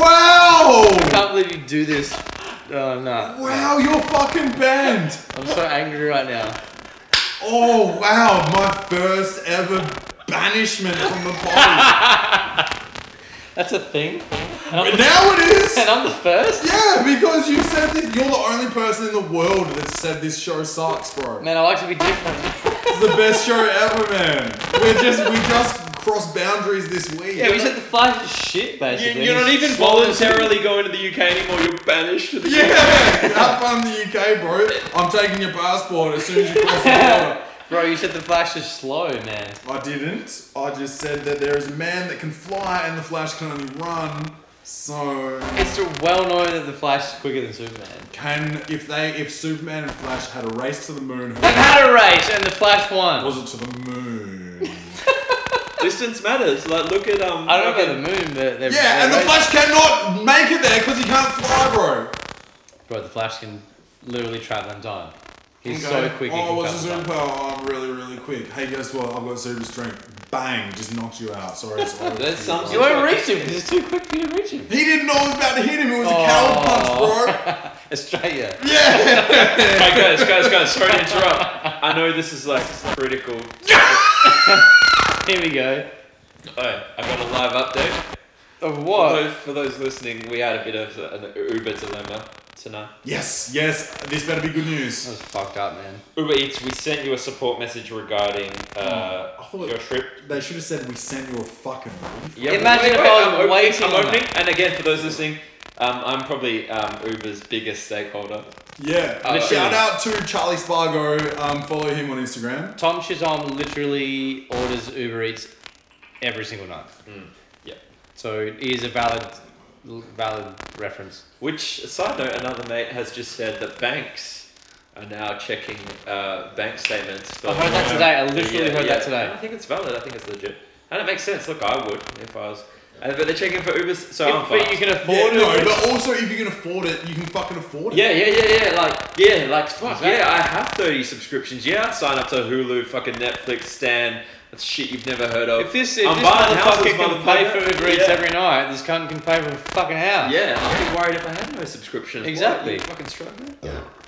Wow. I can't believe you do this. Oh no. Wow, you're fucking banned. I'm so angry right now. Oh wow, my first ever banishment from the party. That's a thing. And the, now it is. and I'm the first. Yeah, because you said this. You're the only person in the world that said this show sucks, bro. Man, I like to be different. It's the best show ever, man. We're just we just crossed boundaries this week. Yeah, we said the Flash is shit, You, basically. you're not even swollen voluntarily going to the UK anymore. You're banished to the Yeah, have fun in the UK, bro. I'm taking your passport as soon as you cross the border. Bro, you said the Flash is slow, man. I didn't. I just said that there is a man that can fly and the Flash can only run. So It's well known that the Flash is quicker than Superman. can if they if Superman and Flash had a race to the moon, They've had a race and the Flash won. was it to the moon? Distance matters. Like look at um. I don't know fucking- about the moon, but they're yeah, and the Flash cannot make it there because he can't fly, bro. Bro, the Flash can literally travel in time. He's Okay. so quick. he Oh, can what's the travel in time. superpower? Oh, I'm really, really quick. Hey, guess what? I've got super strength. Bang! Just knocked you out. Sorry, it's over. That You won't reach him because it's too quick for you to reach him. He didn't know I was about to hit him. It was a cow punch, bro. Australia. Yeah. Hey guys, guys, guys, sorry to interrupt. I know this is like critical. Here we go. Oh, I got a live update. Of For what? those, for those listening, we had a bit of an Uber dilemma tonight. yes, yes. This better be good news. That news. was fucked up, man. Uber Eats, we sent you a support message regarding uh, I thought- your trip. They should have said we sent you a fucking leaf. Yeah, Imagine if I was I'm opening, waiting I'm on opening, and again, for those listening, um, I'm probably um, Uber's biggest stakeholder. Yeah. Uh, Shout out to Charlie Spargo. Um, follow him on Instagram. Tom Chisholm literally orders Uber Eats every single night. Mm, yeah. So it is a valid, valid reference. Which, side note, another mate has just said that banks are now checking uh, bank statements. For I heard that today. I literally Yeah, heard yeah. that today. And I think it's valid. I think it's legit. And it makes sense. Look, I would if I was. Uh, but they're checking for Ubers, so I'm If, but fine. you can Yeah, afford no, Uber but also if you can afford it, you can fucking afford it. Yeah, yeah, yeah, yeah. Like, yeah, like, fuck, Exactly. yeah, I have 30 subscriptions. Yeah, I sign up to Hulu, fucking Netflix, Stan. That's shit you've never heard of. If this, if I'm this buying motherfucker houses, can pay for. Uber Eats Yeah. every night, this cunt can pay for a fucking house. Yeah, I'd be worried if I had no subscription. What, Exactly. you fucking struggling?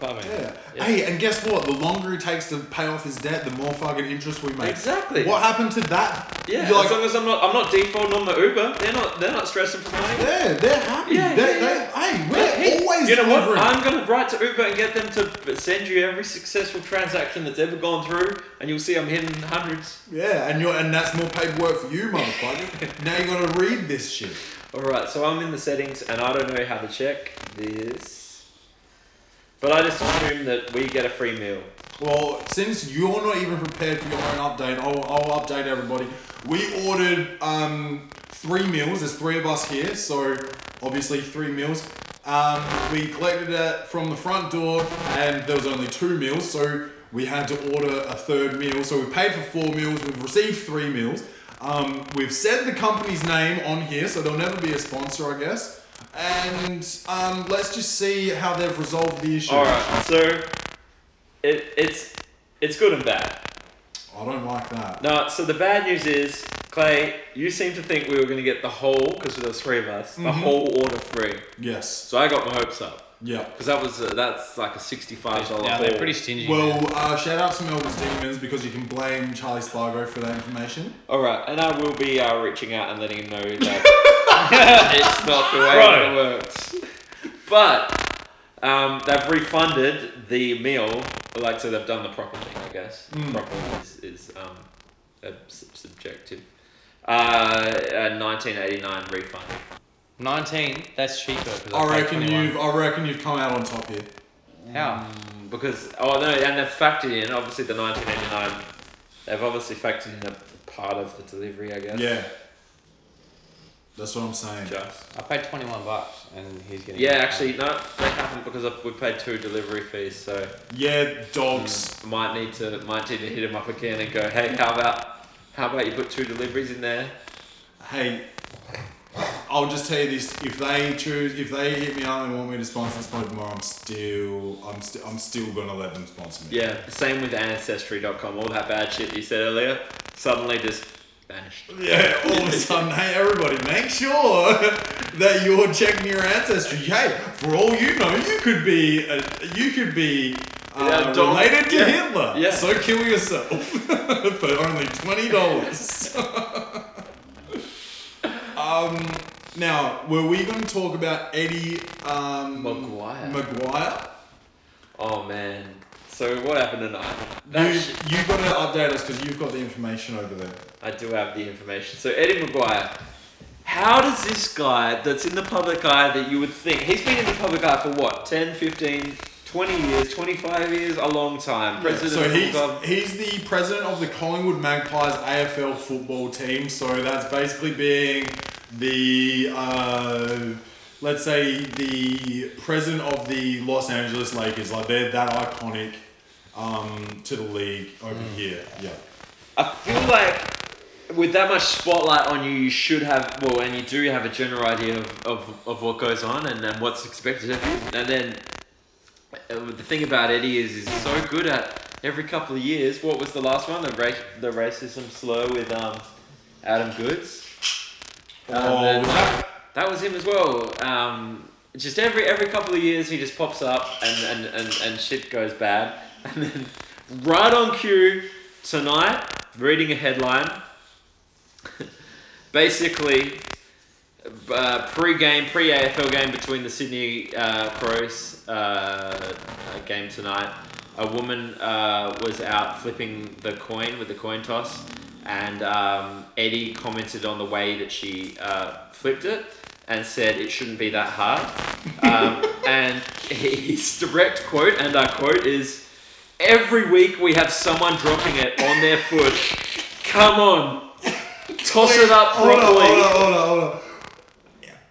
Fuck me. Yeah. Yeah. Hey, and guess what? The longer it takes to pay off his debt, the more fucking interest we make. Exactly. What happened to that? Yeah, You're as like, long as I'm not, I'm not defaulting on the Uber. They're not, they're not stressing for money. yeah, they're happy. Yeah, they, yeah, they, hey, we're Hey, always you know what? I'm gonna write to Uber and get them to send you every successful transaction that's ever gone through, and you'll see I'm hitting hundreds. Yeah, and you're and that's more paperwork for you, motherfucker. now you gotta read this shit. All right, so I'm in the settings, and I don't know how to check this, but I just assume that we get a free meal. Well, since you're not even prepared for your own update, I'll, I'll update everybody. We ordered um, three meals. There's three of us here, so obviously three meals. Um, we collected it from the front door, and there was only two meals, so we had to order a third meal. So we paid for four meals. We've received three meals. Um, we've said the company's name on here, so they'll never be a sponsor, I guess. And um, let's just see how they've resolved the issue. All right, so it it's it's good and bad. I don't like that. No, so the bad news is, Clay, you seem to think we were going to get the whole because there was three of us, the Mhm. whole order free. Yes. So I got my hopes up Yeah. because that was uh, that's like a sixty-five dollar Yeah, they're pretty stingy. Well, man. uh, shout out to Melbourne's Demons because you can blame Charlie Spargo for that information. All right, and I will be uh, reaching out and letting him know that it's not the way Right. it works. But um, they've refunded the meal, like so they've done the proper thing, I guess. Mm. Proper is, is um, uh, sub- subjective. Uh, a 1989 refund. 19, that's cheaper. 'cause I paid reckon 21. you've I reckon you've come out on top here. How? Mm, because oh no, and they've factored in obviously the 1989. They've obviously factored in a part of the delivery, I guess. Yeah. That's what I'm saying. Just. I paid 21 bucks and he's getting. Yeah, actually, no, they haven't because I've, we paid two delivery fees, so Yeah, dogs. mm, might need to might need to hit him up again and go, hey, how about how about you put two deliveries in there? Hey, I'll just tell you this: if they choose, if they hit me up and want me to sponsor this pod tomorrow, I'm still, I'm still, I'm still gonna let them sponsor me. Yeah, same with ancestry.com. All that bad shit you said earlier suddenly just vanished. Yeah, all of a sudden, hey everybody, make sure that you're checking your ancestry. Hey, for all you know, you could be, uh, you could be uh, Yeah, related to yeah, Hitler. yeah. So kill yourself for only twenty dollars. um, now, were we going to talk about Eddie um, McGuire. McGuire? Oh man. So what happened tonight? You, That shit- you've got to update us because you've got the information over there. I do have the information. So Eddie McGuire. How does this guy that's in the public eye that you would think he's been in the public eye for what 10, 15, 20 years, 25 years, a long time. President so of he's, club. he's the president of the Collingwood Magpies AFL football team. So that's basically being the uh, let's say the president of the Los Angeles Lakers. Like they're that iconic um, to the league over Mm. here. Yeah. I feel like with that much spotlight on you, you should have, well, and you do have a general idea of, of, of what goes on and, and what's expected of you. And then uh, the thing about Eddie is he's so good at every couple of years. What was the last one? The, ra- the racism slur with um, Adam Goodes. Um, Oh, then- was that- that was him as well. Um, just every every couple of years he just pops up and, and, and, and shit goes bad. And then right on cue tonight, reading a headline. Basically, uh, pre-game, pre-AFL game between the Sydney uh, Crows uh, uh, game tonight, a woman uh, was out flipping the coin with the coin toss, and um, Eddie commented on the way that she uh, flipped it and said it shouldn't be that hard. Um, and his direct quote, and our quote, is Every week we have someone dropping it on their foot. Come on, toss it up Hold on, properly. hold on, hold on, hold on.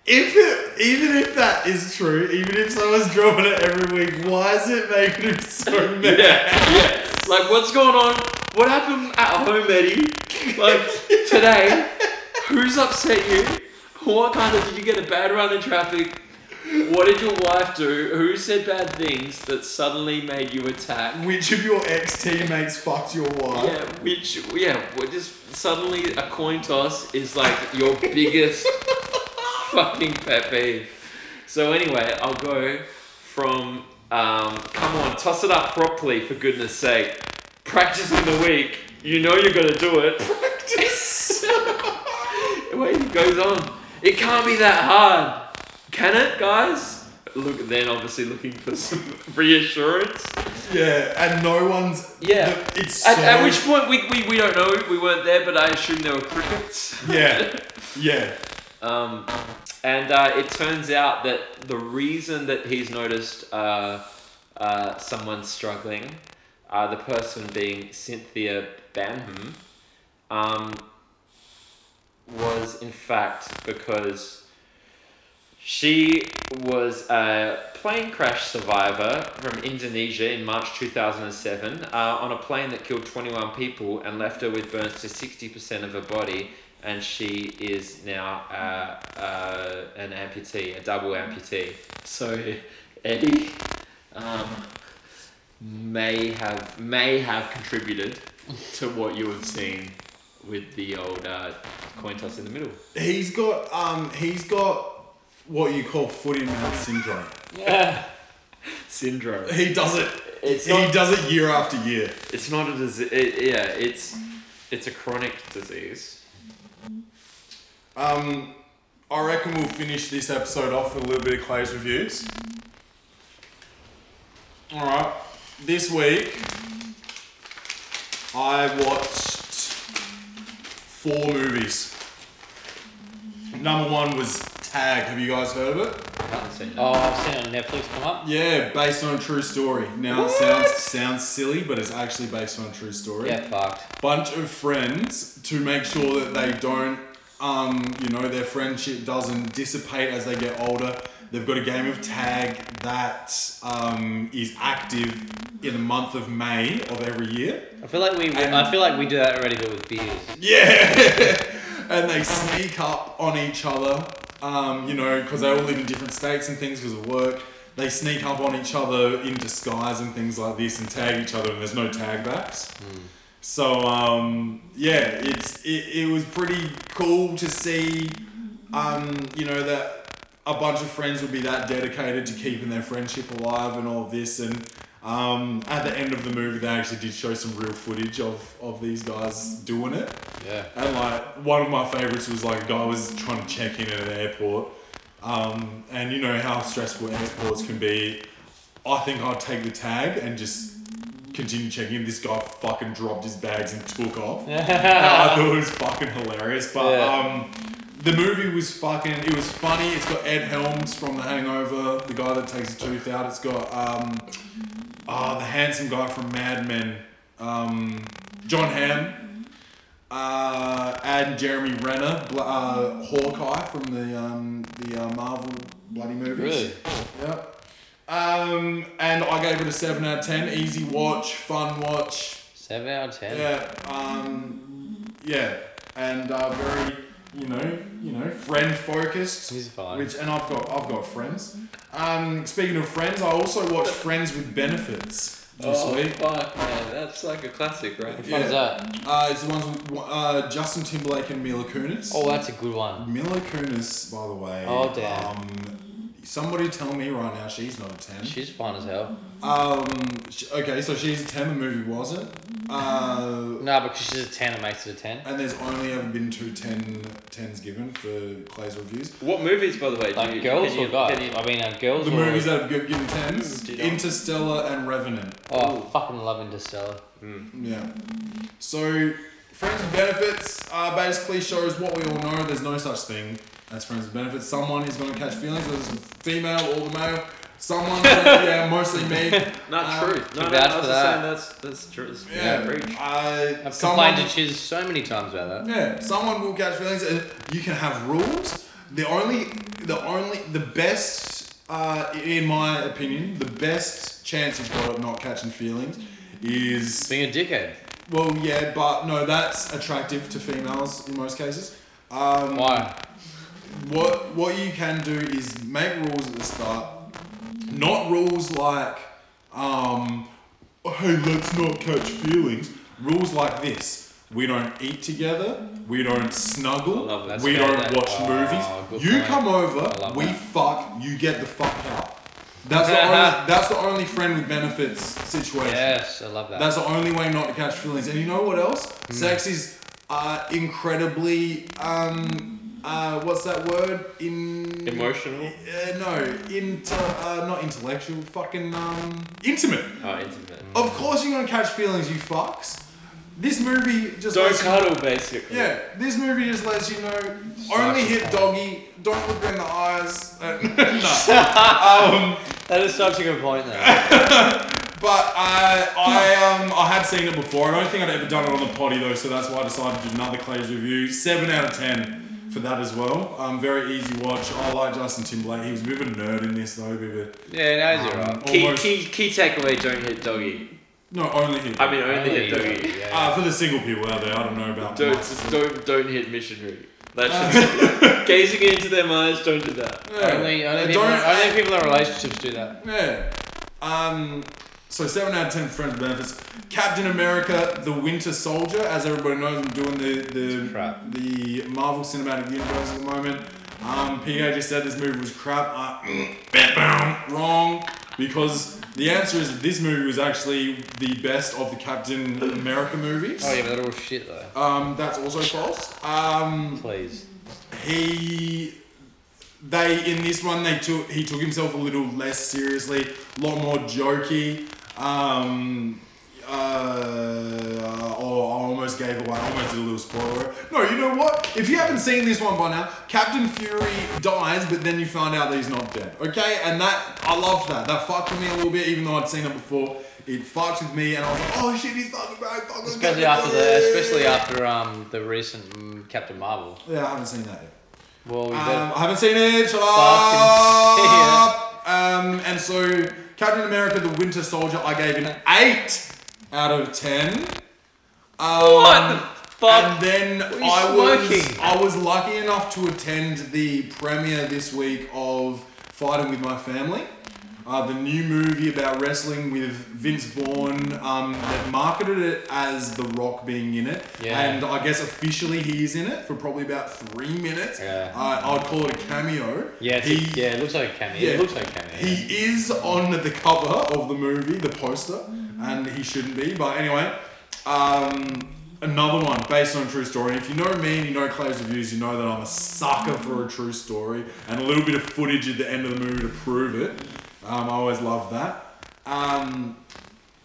If it, even if that is true, even if someone's dropping it every week, why is it making him so mad? Yeah, yeah. Like, what's going on? What happened at home, Eddie? Like, today, who's upset you? What kind of, did you get a bad run in traffic? What did your wife do? Who said bad things that suddenly made you attack? Which of your ex teammates fucked your wife? Yeah, which, yeah, what just suddenly a coin toss is like your biggest fucking pet peeve. So, anyway, I'll go from, um, come on, toss it up properly for goodness sake. Practice in the week. You know you're gonna do it. Practice. Wait, it goes on. It can't be that hard. Can it, guys? Look, then obviously looking for some reassurance. Yeah, and no one's. Yeah. the- it's so. At, at which point we, we, we don't know, we weren't there, but I assume there were crickets. Yeah, yeah. Um, and uh, it turns out that the reason that he's noticed uh, uh, someone struggling, uh, the person being Cynthia Banham, um, was in fact because She was a plane crash survivor from Indonesia in March 2007 uh, on a plane that killed 21 people and left her with burns to 60% of her body. And she is now uh, uh, an amputee, a double amputee. So Eddie um, may have may have contributed to what you have seen with the old uh, coin toss in the middle. He's got um he's got what you call footy mouth syndrome. Yeah. Syndrome. He does it. It's he not- does it year after year. It's not a disease. It, yeah, it's it's a chronic disease. Um, I reckon we'll finish this episode off with a little bit of Clay's reviews. All right, this week I watched four movies. Number one was Tag. Have you guys heard of it? I haven't seen it. Oh, I've seen it on Netflix come up. Yeah, based on a true story. Now it sounds sounds silly, but it's actually based on a true story. Yeah, fucked. bunch of friends to make sure that they don't, um, you know, their friendship doesn't dissipate as they get older. They've got a game of tag that um, is active in the month of May of every year. I feel like we. And- I feel like we do that already, but with beers. Yeah, and they sneak up on each other. Um, you know, because they all live in different states and things because of work. They sneak up on each other in disguise and things like this and tag each other, and there's no tag backs. So um, yeah, it's it, it was pretty cool to see, um, you know that a bunch of friends would be that dedicated to keeping their friendship alive and all of this. And um, at the end of the movie, they actually did show some real footage of of these guys doing it. Yeah. And like one of my favorites was like a guy was trying to check in at an airport. Um, and you know how stressful airports can be. I think I'd take the tag and just continue checking in. This guy fucking dropped his bags and took off. And I thought it was fucking hilarious. But Yeah. um, the movie was fucking. It was funny. It's got Ed Helms from The Hangover, the guy that takes his tooth out. It's got um, ah, the handsome guy from Mad Men, um, Jon Hamm. Uh, and Jeremy Renner, uh, Hawkeye from the um, the uh, Marvel bloody movies. Really? Yep. Um, and I gave it a seven out of ten. Easy watch, fun watch. Seven out of ten. Yeah. Um, yeah, and uh, very, you know, you know, friend focused. He's fine. Which and I've got I've got friends. Um, speaking of friends, I also watched Friends with Benefits this week. fuck, man, that's like a classic, right? Which one's that? Uh, it's the ones with uh, Justin Timberlake and Mila Kunis. Oh, that's a good one. Mila Kunis, by the way. Oh, damn. Um, somebody tell me right now she's not a ten. She's fine as hell. Um, sh okay, so she's a ten. The movie wasn't. Uh, No, because she's a ten, it makes it a ten. and there's only ever been two 10, 10s given for Clay's reviews. What movies, by the way? do Like you, girls can or you, guys? can you- I mean, uh, girls The or movies that have gi- given tens: Do you? Interstellar and Revenant. Oh, I fucking love Interstellar. Yeah. So, friends with benefits uh, basically shows what we all know. There's no such thing as friends with benefits. Someone is going to catch feelings, whether it's female or the male. Someone, yeah, mostly me. Not Um, true. No, no, vouch I was for just that. saying that's that's true. That's, Yeah, yeah, preach. I've someone, complained to Chiz so many times about that. yeah, someone will catch feelings. And you can have rules. The only, the only, the best, uh, in my opinion, the best chance you've got of not catching feelings is Being a dickhead. Well, yeah, but no, that's attractive to females in most cases. Um, Why? What what you can do is make rules at the start, not rules like, um, hey, let's not catch feelings. Rules like this: we don't eat together, we don't snuggle, that. we don't fair, watch oh, movies. You point. come over, we that. fuck, you get the fuck out. That's the only that's the only friend with benefits situation. Yes, I love that. That's the only way not to catch feelings. And you know what else? Hmm. Sex is uh, incredibly um uh what's that word in Emotional? Uh, no, into uh, not intellectual, fucking um intimate. Oh, intimate. Of course you're gonna catch feelings, you fucks. This movie just Don't lets you- cuddle, basically. yeah, this movie just lets you know only hit doggy, don't look her in the eyes. Uh, no. um, that is such a good point, though. But I, I, um, I had seen it before. I don't think I'd ever done it on the potty though, so that's why I decided to do another Clay's review. Seven out of ten. For that as well. Um, very easy watch. I like Justin Timberlake. He was a bit of a nerd in this though. A bit of a, Yeah, now he's um, alright. Key, almost- key, key takeaway: don't hit doggy. No, only him. I mean, only hit doggy. Yeah. uh, for the single people out there, I don't know about. Don't Marcus. don't don't hit missionary. That's just gazing into their eyes. Don't do that. Yeah. Only, Uh, only, people, don't- only people in relationships do that. Yeah. Um, so seven out of ten friends benefits. Captain America: The Winter Soldier, as everybody knows, I'm doing the the the Marvel Cinematic Universe at the moment. Um, PA just said this movie was crap. Wrong. Because the answer is this movie was actually the best of the Captain America movies. Oh yeah, but they're all shit though. Um, that's also false. Um, Please. he they in this one they took he took himself a little less seriously a lot more jokey um uh, oh, I almost gave away. I almost did a little spoiler. No, you know what? If you haven't seen this one by now, Captain Fury dies, but then you find out that he's not dead. Okay, and that I loved that. That fucked with me a little bit, even though I'd seen it before. It fucked with me, and I was like, oh shit, he's fucking back. Fucking Especially after the, especially after um the recent Captain Marvel. Yeah, I haven't seen that yet. Well, we Um. I haven't seen it. Shut Fucking up. Um, and so Captain America: The Winter Soldier, I gave an eight out of ten. Um, What the fuck? And then I was smoking? I was lucky enough to attend the premiere this week of Fighting with My Family. Uh, the new movie about wrestling with Vince Vaughn. Um, they've marketed it as The Rock being in it, Yeah. and I guess officially he is in it for probably about three minutes. Yeah. Uh, I'd call it a cameo. Yeah, he, a, yeah, it looks like a cameo. yeah. It looks like a cameo. he is on the cover of the movie, the poster, and he shouldn't be. But anyway, um, another one based on a true story. If you know me and you know Clay's reviews, you know that I'm a sucker for a true story and a little bit of footage at the end of the movie to prove it. Um, I always loved that. Um,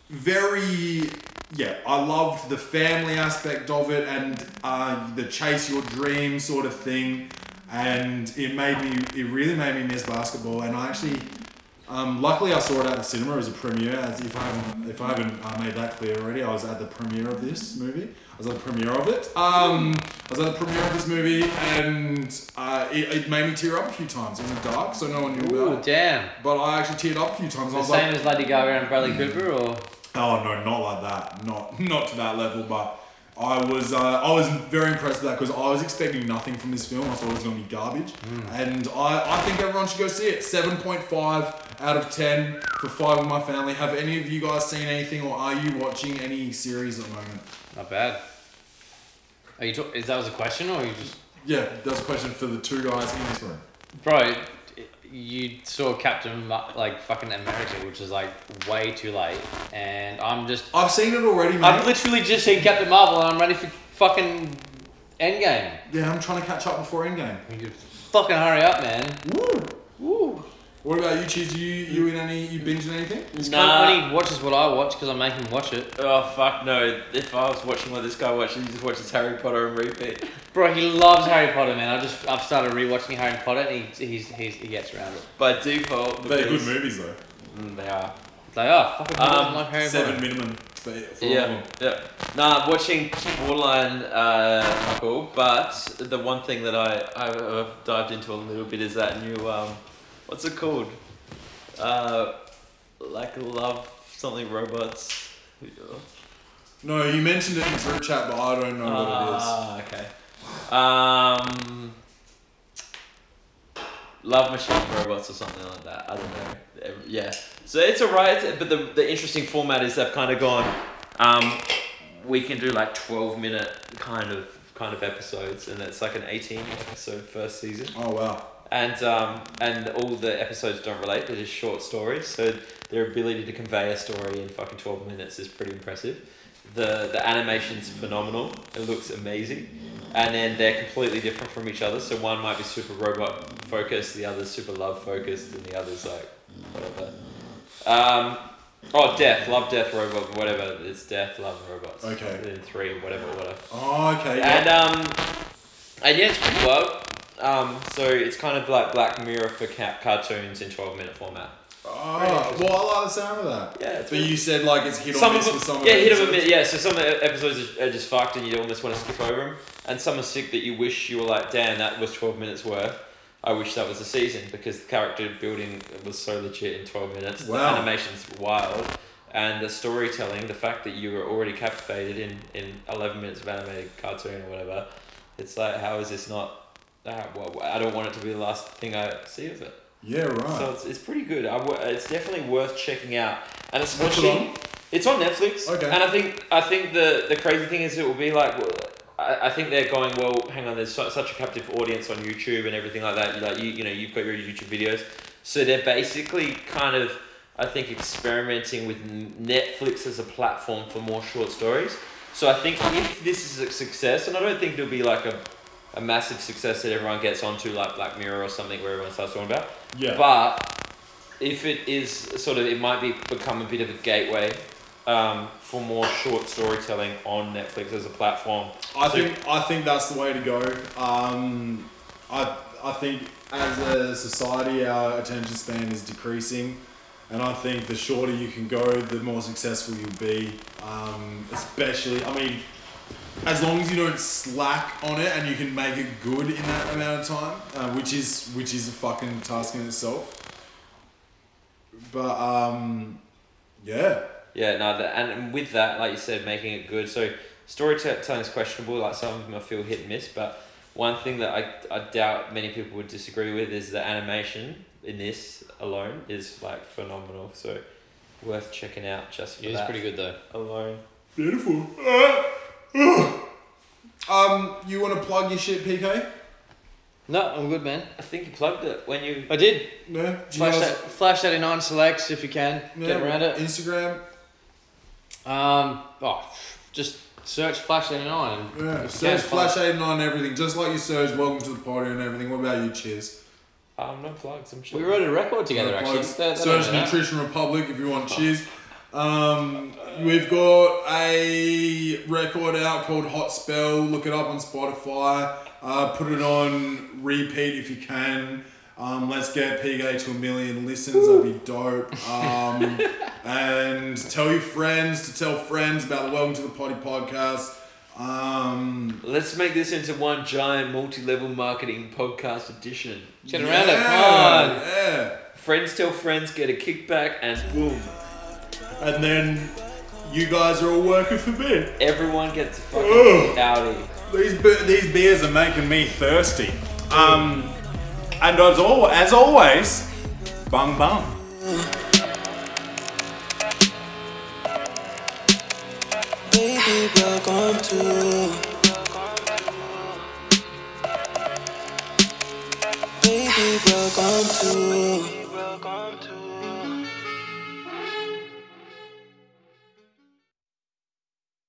very yeah i loved the family aspect of it and uh, the chase your dream sort of thing. And it made me it really made me miss basketball. And i actually um, luckily i saw it at the cinema as a premiere as if i haven't if i haven't uh, made that clear already i was at the premiere of this movie i was at the premiere of it um, i was at the premiere of this movie and uh, it, it made me tear up a few times it was dark so no one knew Ooh, about it damn. but i actually teared up a few times I The was like same as Lady Gaga and Bradley Cooper, or Oh no, not like that. Not not to that level. But I was uh, I was very impressed with that because I was expecting nothing from this film. I thought it was going to be garbage, and I, I think everyone should go see it. Seven point five out of ten for Fighting with My Family. Have any of you guys seen anything, or are you watching any series at the moment? not bad. Are you? Talk- is that was a question, or you just? Yeah, that's a question for the two guys in this room. Bro, you saw Captain like fucking America, which is like way too late, and I'm just. I've seen it already, mate. I've literally just seen Captain Marvel, and I'm ready for fucking Endgame. yeah, I'm trying to catch up before Endgame. You fucking hurry up, man. Woo. Woo. What about you, Cheese? You you in any? You binging anything? This Nah. cunt only watches what I watch because I make him watch it. Oh fuck no! If I was watching what this guy watches, he just watches Harry Potter and repeat. Bro, he loves Harry Potter, man. I just I've started rewatching Harry Potter, and he he's, he's he gets around it. By default, They're good movies though. Mm, they are. They like oh fucking Um, like Harry Seven Potter. minimum. For, for Yeah, them. yeah. Nah, watching Borderline, uh, cool. But the one thing that I I've dived into a little bit is that new um, what's it called? Uh, like love something robots. No, you mentioned it in the group chat, but I don't know what it is. Ah, okay. Um, love machine robots or something like that. I don't know. Yeah. So it's alright, but the the interesting format is they've kind of gone. Um, we can do like twelve minute kind of kind of episodes, and it's like an eighteen episode first season Oh wow. And um, and all the episodes don't relate. They're just short stories. So their ability to convey a story in fucking twelve minutes is pretty impressive. The the animation's phenomenal. It looks amazing, and then they're completely different from each other. So one might be super robot focused, the other's super love focused, and the other's like whatever. Um, oh, death, love, death, robot, whatever. It's death, love, robots. Okay. In three, whatever, whatever. Oh, okay. And Yeah. um, and yeah, it's pretty well. Um, so it's kind of like Black Mirror for ca- cartoons in twelve minute format. Oh, well, I like the sound of that. Yeah, it's But really- you said like it's hit or Some miss of with them, some. yeah, of hit the of a episodes. Yeah, so some episodes are, are just fucked, and you almost want to skip over them. And some are sick that you wish you were like, damn, that was twelve minutes worth. I wish that was a season because the character building was so legit in twelve minutes. Wow. The animation's wild, and the storytelling, the fact that you were already captivated in in eleven minutes of animated cartoon or whatever. It's like, how is this not? Uh, well, I don't want it to be the last thing I see of it. Yeah, right. So it's, it's pretty good. I w- it's definitely worth checking out. And What's especially, it on? it's on Netflix. Okay. And I think I think the the crazy thing is it will be like. well, I, I think they're going well. Hang on, there's su- such a captive audience on YouTube and everything like that. Like you, you know, you've got your YouTube videos, so they're basically kind of, I think, experimenting with Netflix as a platform for more short stories. So I think if this is a success, and I don't think it'll be like a, a massive success that everyone gets onto like Black Mirror or something where everyone starts talking about. Yeah. But if it is sort of, it might be become a bit of a gateway um, for more short storytelling on Netflix as a platform. I So- think I think that's the way to go. Um, I I think as a society, our attention span is decreasing, and I think the shorter you can go, the more successful you'll be. Um, especially, I mean, as long as you don't slack on it and you can make it good in that amount of time, uh, which is which is a fucking task in itself. But um, yeah, Yeah, no, that, and with that, like you said, making it good. So storytelling is questionable. Like some of them I feel hit and miss, but one thing that I, I doubt many people would disagree with is the animation in this alone is like phenomenal. So worth checking out just for It is that pretty good though. alone. beautiful. um, you want to plug your shit, PK? No, I'm good, man. I think you plugged it when you. I did. Yeah. Do you Flash, that, in 89 selects if you can. yeah, Get around it. Instagram. Um, oh, just search Flash 89. and Yeah. Search Flash find- 89 and everything, just like you search Welcome to the Party and everything. What about you, Cheers? Um, no plugs. I'm sure. We wrote a record together, No actually. plugs. They- they Search don't know that. Nutrition Republic if you want Cheers. Um, we've got a record out called Hot Spell. Look it up on Spotify. Uh, put it on repeat if you can. Um, let's get PK to a million listens. That'd be dope. Um, and tell your friends to tell friends about the Welcome to the Potty podcast. Um, Let's make this into one giant multi-level marketing podcast edition. Get around it. yeah, Come on. Yeah. Friends tell friends, get a kickback, and boom, And then you guys are all working for me. everyone gets a fucking Ugh. Audi. These be- these beers are making me thirsty. Um, and as, al- as always, bung bung. Baby, welcome to. Baby, welcome to. Welcome to.